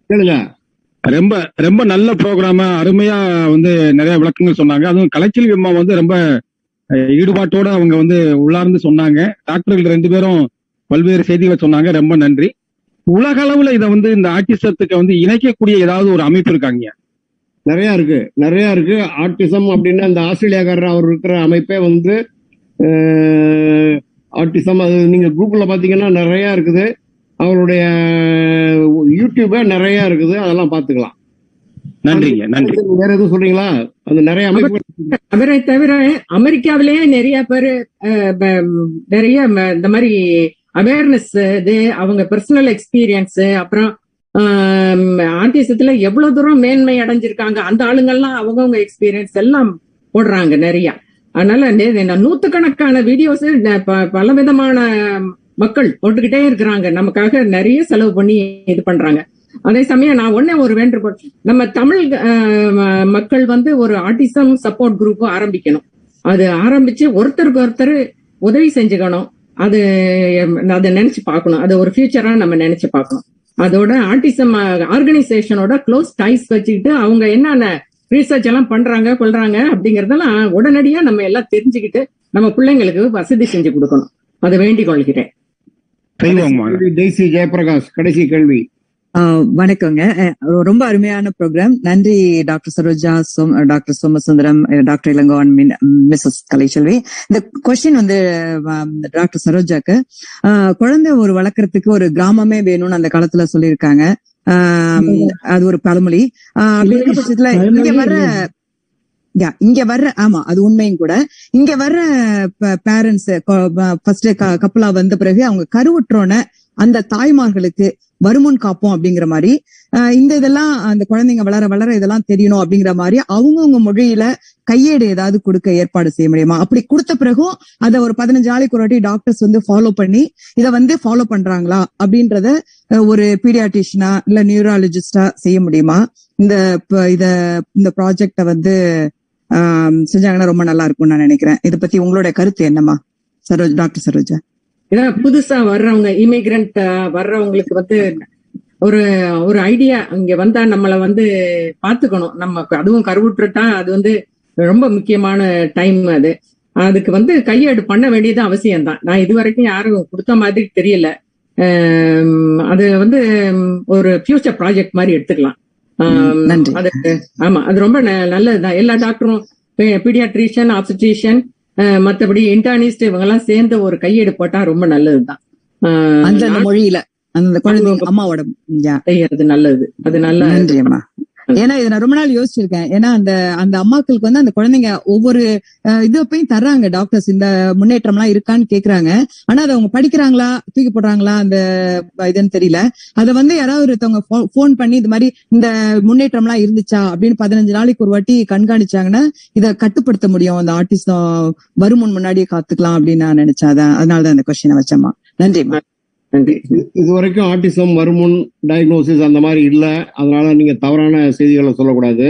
கேளுங்க. ரொம்ப ரொம்ப நல்ல ப்ரோக்ராம அருமையா வந்து நிறைய விளக்கங்கள் சொன்னாங்க. அதுவும் கலைச்செல்வி அம்மா வந்து ரொம்ப ஈடுபாட்டோட அவங்க வந்து உள்ளார்ந்து சொன்னாங்க. டாக்டர்கள் ரெண்டு பேரும் பல்வேறு செய்திகளை சொன்னாங்க. ரொம்ப நன்றி. உலக அளவுல இதை வந்து இந்த ஆட்டிசத்துக்கு வந்து இணைக்கக்கூடிய ஏதாவது ஒரு அமைப்பு இருக்காங்க நிறைய இருக்கு. நிறைய இருக்கு. ஆட்டிசம் அப்படின்னா இந்த ஆஸ்திரேலியாக்காரர் அவர் இருக்கிற அமைப்பே வந்து ஆட்டிசம் அது நீங்க கூகுள்ல பாத்தீங்கன்னா நிறைய இருக்குது. அவருடைய யூடியூபே நிறைய இருக்குது. அதெல்லாம் பாத்துக்கலாம் நன்றிங்க. நன்றி. வேற எதுவும் சொல்றீங்களா? அந்த நிறைய அமைப்புகள் அவரை தவிர அமெரிக்காவிலேயே நிறைய பேர் நிறைய இந்த மாதிரி அவேர்னஸ் இது அவங்க பர்சனல் எக்ஸ்பீரியன்ஸ் அப்புறம் ஆர்டிசத்துல எவ்வளவு தூரம் மேன்மை அடைஞ்சிருக்காங்க அந்த ஆளுங்கள்லாம் அவங்கவுங்க எக்ஸ்பீரியன்ஸ் எல்லாம் போடுறாங்க நிறைய. அதனால நே- நூத்துக்கணக்கான வீடியோஸ் பல விதமான மக்கள் போட்டுக்கிட்டே இருக்கிறாங்க. நமக்காக நிறைய செலவு பண்ணி இது பண்றாங்க. அதே சமயம் நான் ஒன்னே ஒரு வேண்டுகோள் நம்ம தமிழ் ம- மக்கள் வந்து ஒரு ஆர்டிசம் சப்போர்ட் குரூப் ஆரம்பிக்கணும். அது ஆரம்பிச்சு ஒருத்தருக்கு ஒருத்தர் உதவி செஞ்சுக்கணும். அது அதை நினைச்சு பார்க்கணும். அது ஒரு ஃபியூச்சரா நம்ம நினைச்சு பார்க்கணும். அதோட ஆர்டிசம் ஆர்கனைசேஷனோட க்ளோஸ் டைஸ் வச்சுக்கிட்டு அவங்க என்னென்ன ரீசர்ச் எல்லாம் பண்றாங்க கொள்றாங்க அப்படிங்கறதெல்லாம் உடனடியா நம்ம எல்லாம் தெரிஞ்சுக்கிட்டு நம்ம பிள்ளைங்களுக்கு வசதி செஞ்சு கொடுக்கணும். அதை வேண்டிக் கொள்கிறேன். ஜெயபிரகாஷ் கடைசி கேள்வி. வணக்கங்க. ரொம்ப அருமையான ப்ரோக்ராம் நன்றி doctor Saroja Som doctor Somasundaram doctor Ilangovan missus Kalaiselvi. இந்த கொஸ்டின் வந்து டாக்டர் சரோஜாக்கு. குழந்தை ஒரு வளர்க்கறதுக்கு ஒரு கிராமமே வேணும்னு அந்த காலத்துல சொல்லியிருக்காங்க. ஆஹ் அது ஒரு பழமொழி. அப்படி பட்சத்துல இங்க வர்ற யா இங்க வர்ற ஆமா அது உண்மையும் கூட. இங்க வர்ற பேரண்ட்ஸ் ஃபர்ஸ்ட் கப்பலா வந்த பிறகு அவங்க கருவுற்றோன அந்த தாய்மார்களுக்கு வருமுன் காப்போம் அப்படிங்கிற மாதிரி ஆஹ் இந்த இதெல்லாம் அந்த குழந்தைங்க வளர வளர இதெல்லாம் தெரியணும் அப்படிங்கிற மாதிரி அவங்கவுங்க மொழியில கையேடு ஏதாவது கொடுக்க ஏற்பாடு செய்ய முடியுமா? அப்படி கொடுத்த பிறகும் அதை ஒரு பதினஞ்சு நாளைக்கு ஒரு வாட்டி டாக்டர்ஸ் வந்து ஃபாலோ பண்ணி இதை வந்து ஃபாலோ பண்றாங்களா அப்படின்றத ஒரு பீடியாட்டிஷனா இல்ல நியூராலஜிஸ்டா செய்ய முடியுமா? இந்த இத இந்த ப்ராஜெக்ட வந்து ஆஹ், செஞ்சாங்கன்னா ரொம்ப நல்லா இருக்கும்னு நான் நினைக்கிறேன். இதை பத்தி உங்களோட கருத்து என்னம்மா? சரோஜ் டாக்டர் சரோஜா. இதான் புதுசா வர்றவங்க இமிகிரண்ட் வர்றவங்களுக்கு வந்து ஒரு ஒரு ஐடியா இங்க வந்தா நம்மள வந்து பாத்துக்கணும். நம்ம அதுவும் கருவுற்றுட்டா அது வந்து ரொம்ப முக்கியமான டைம் அது. அதுக்கு வந்து கையேடு பண்ண வேண்டியது அவசியம் தான் நான் இது வரைக்கும் யாரும் கொடுத்த மாதிரி தெரியல. அது வந்து ஒரு ஃபியூச்சர் ப்ராஜெக்ட் மாதிரி எடுத்துக்கலாம். அது ஆமா அது ரொம்ப நல்லதுதான். எல்லா டாக்டரும் பீடியாட்ரிஷியன் ஆப்ஸ்டிஷியன் மத்தபடி இன்டர்னிஸ்ட் இவங்க எல்லாம் சேர்ந்து ஒரு கையெடு போட்டா ரொம்ப நல்லதுதான். அந்தந்த மொழியில அந்த குழந்தைங்க அம்மாவோட செய்யறது நல்லது. அது நல்ல ஏன்னா இதை நான் ரொம்ப நாள் யோசிச்சிருக்கேன். ஏன்னா அந்த அந்த அம்மாக்களுக்கு வந்து அந்த குழந்தைங்க ஒவ்வொரு இது போய் தர்றாங்க டாக்டர்ஸ் இந்த முன்னேற்றம் எல்லாம் இருக்கான்னு கேக்குறாங்க. ஆனா அதை அவங்க படிக்கிறாங்களா தூக்கி போடுறாங்களா அந்த இதுன்னு தெரியல. அதை வந்து யாராவது ஒருத்தவங்க போன் பண்ணி இது மாதிரி இந்த முன்னேற்றம் எல்லாம் இருந்துச்சா அப்படின்னு பதினஞ்சு நாளைக்கு ஒரு வாட்டி கண்காணிச்சாங்கன்னா இதை கட்டுப்படுத்த முடியும். அந்த ஆர்டிஸ்டம் வருமுன் முன்னாடியே காத்துக்கலாம் அப்படின்னு நான் நினைச்சேன். அதான் அதனாலதான் அந்த கொஸ்டினை வச்சேம்மா. நன்றிம்மா இது வரைக்கும் ஆட்டிசம் வருமுன் டயக்னோசிஸ் அந்த மாதிரி இல்ல. அதனால நீங்க தவறான செய்திகளை சொல்லக்கூடாது.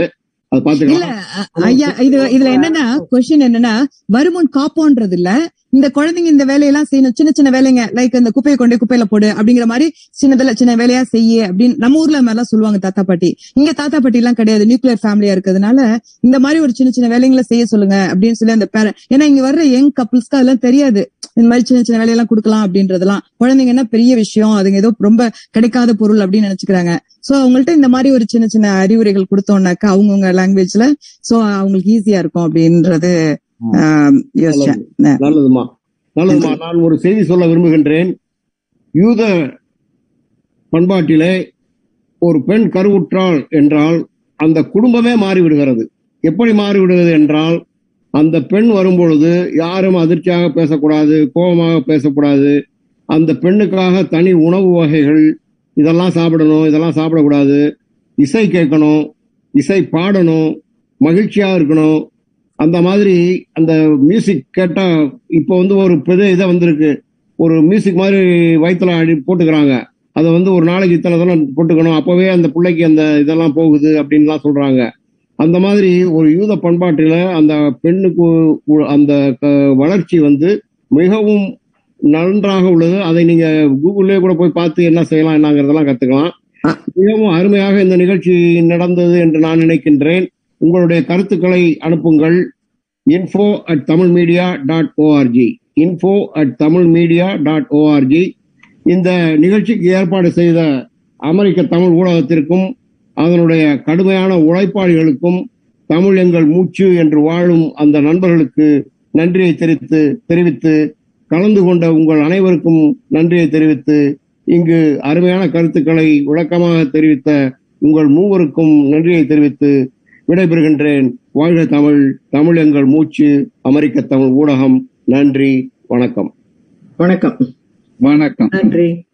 அது பாத்துக்கலாம். ஐயா இது இதுல என்னன்னா கொஸ்டின் என்னன்னா வருமுன் காப்போன்றது இல்ல இந்த குழந்தைங்க இந்த வேலையெல்லாம் செய்யணும். சின்ன சின்ன வேலைங்க. லைக் இந்த குப்பையை கொண்டு குப்பையில போடு அப்படிங்கிற மாதிரி சின்னதுல சின்ன வேலையா செய்ய அப்படின்னு நம்ம ஊர்ல மாதிரி மாதிரிலாம் சொல்லுவாங்க தாத்தா பாட்டி. இங்க தாத்தா பாட்டி எல்லாம் கிடையாது. நியூக்ளியர் ஃபேமிலியா இருக்கிறதுனால இந்த மாதிரி ஒரு சின்ன சின்ன வேலைங்களை செய்ய சொல்லுங்க அப்படின்னு சொல்லி அந்த பேர ஏன்னா இங்க வர்ற யங் கப்புள்ஸ்க்கு அதெல்லாம் தெரியாது. இந்த மாதிரி சின்ன சின்ன வேலையெல்லாம் கொடுக்கலாம் அப்படின்றதெல்லாம். குழந்தைங்கன்னா பெரிய விஷயம் அதுங்க ஏதோ ரொம்ப கிடைக்காத பொருள் அப்படின்னு நினைச்சுக்கிறாங்க. சோ அவங்கள்ட்ட இந்த மாதிரி ஒரு சின்ன சின்ன அறிவுரைகள் கொடுத்தோம்னாக்கா அவங்கவுங்க லாங்குவேஜ்ல சோ அவங்களுக்கு ஈஸியா இருக்கும் அப்படின்றது நல்லதுமா. நல்லதுமா. நான் ஒரு செய்தி சொல்ல விரும்புகின்றேன். யூத பண்பாட்டிலே ஒரு பெண் கருவுற்றாள் என்றால் அந்த குடும்பமே மாறிவிடுகிறது. எப்படி மாறிவிடுகிறது என்றால் அந்த பெண் வரும்பொழுது யாரும் அதிர்ச்சியாக பேசக்கூடாது கோபமாக பேசக்கூடாது. அந்த பெண்ணுக்காக தனி உணவு வகைகள் இதெல்லாம் சாப்பிடணும் இதெல்லாம் சாப்பிடக்கூடாது. இசை கேட்கணும் இசை பாடணும் மகிழ்ச்சியாக இருக்கணும். அந்த மாதிரி அந்த மியூசிக் கேட்டால் இப்போ வந்து ஒரு பெரிய இதை வந்திருக்கு. ஒரு மியூசிக் மாதிரி வயிற்றுல அடி போட்டுக்கிறாங்க. அதை வந்து ஒரு நாளைக்கு இத்தனை தடவை போட்டுக்கணும். அப்போவே அந்த பிள்ளைக்கு அந்த இதெல்லாம் போகுது அப்படின்லாம் சொல்கிறாங்க அந்த மாதிரி ஒரு யூத பண்பாட்டில அந்த பெண்ணுக்கு அந்த க- வளர்ச்சி வந்து மிகவும் நன்றாக உள்ளது. அதை நீங்க கூகுள்லேயே கூட போய் பார்த்து என்ன செய்யலாம் என்னங்கிறதெல்லாம் கத்துக்கலாம். மிகவும் அருமையாக இந்த நிகழ்ச்சி நடந்தது என்று நான் நினைக்கின்றேன். உங்களுடைய கருத்துக்களை அனுப்புங்கள். Info at Tamil media dot O R G info at Tamil media dot O R G இந்த நிகழ்ச்சிக்கு ஏற்பாடு செய்த அமெரிக்க தமிழ் ஊடகத்திற்கும் அதனுடைய கடுமையான உழைப்பாளிகளுக்கும் தமிழ் எங்கள் மூச்சு என்று வாழும் அந்த நண்பர்களுக்கு நன்றியை தெரிவித்து தெரிவித்து கலந்து கொண்ட உங்கள் அனைவருக்கும் நன்றியை தெரிவித்து இங்கு அருமையான கருத்துக்களை விளக்கமாக தெரிவித்த உங்கள் மூவருக்கும் நன்றியை தெரிவித்து விடைபெறுகின்றேன். வாழ்க தமிழ் தமிழ் எங்கள் மூச்சு அமெரிக்க தமிழ் ஊடகம். நன்றி வணக்கம். வணக்கம். வணக்கம். நன்றி.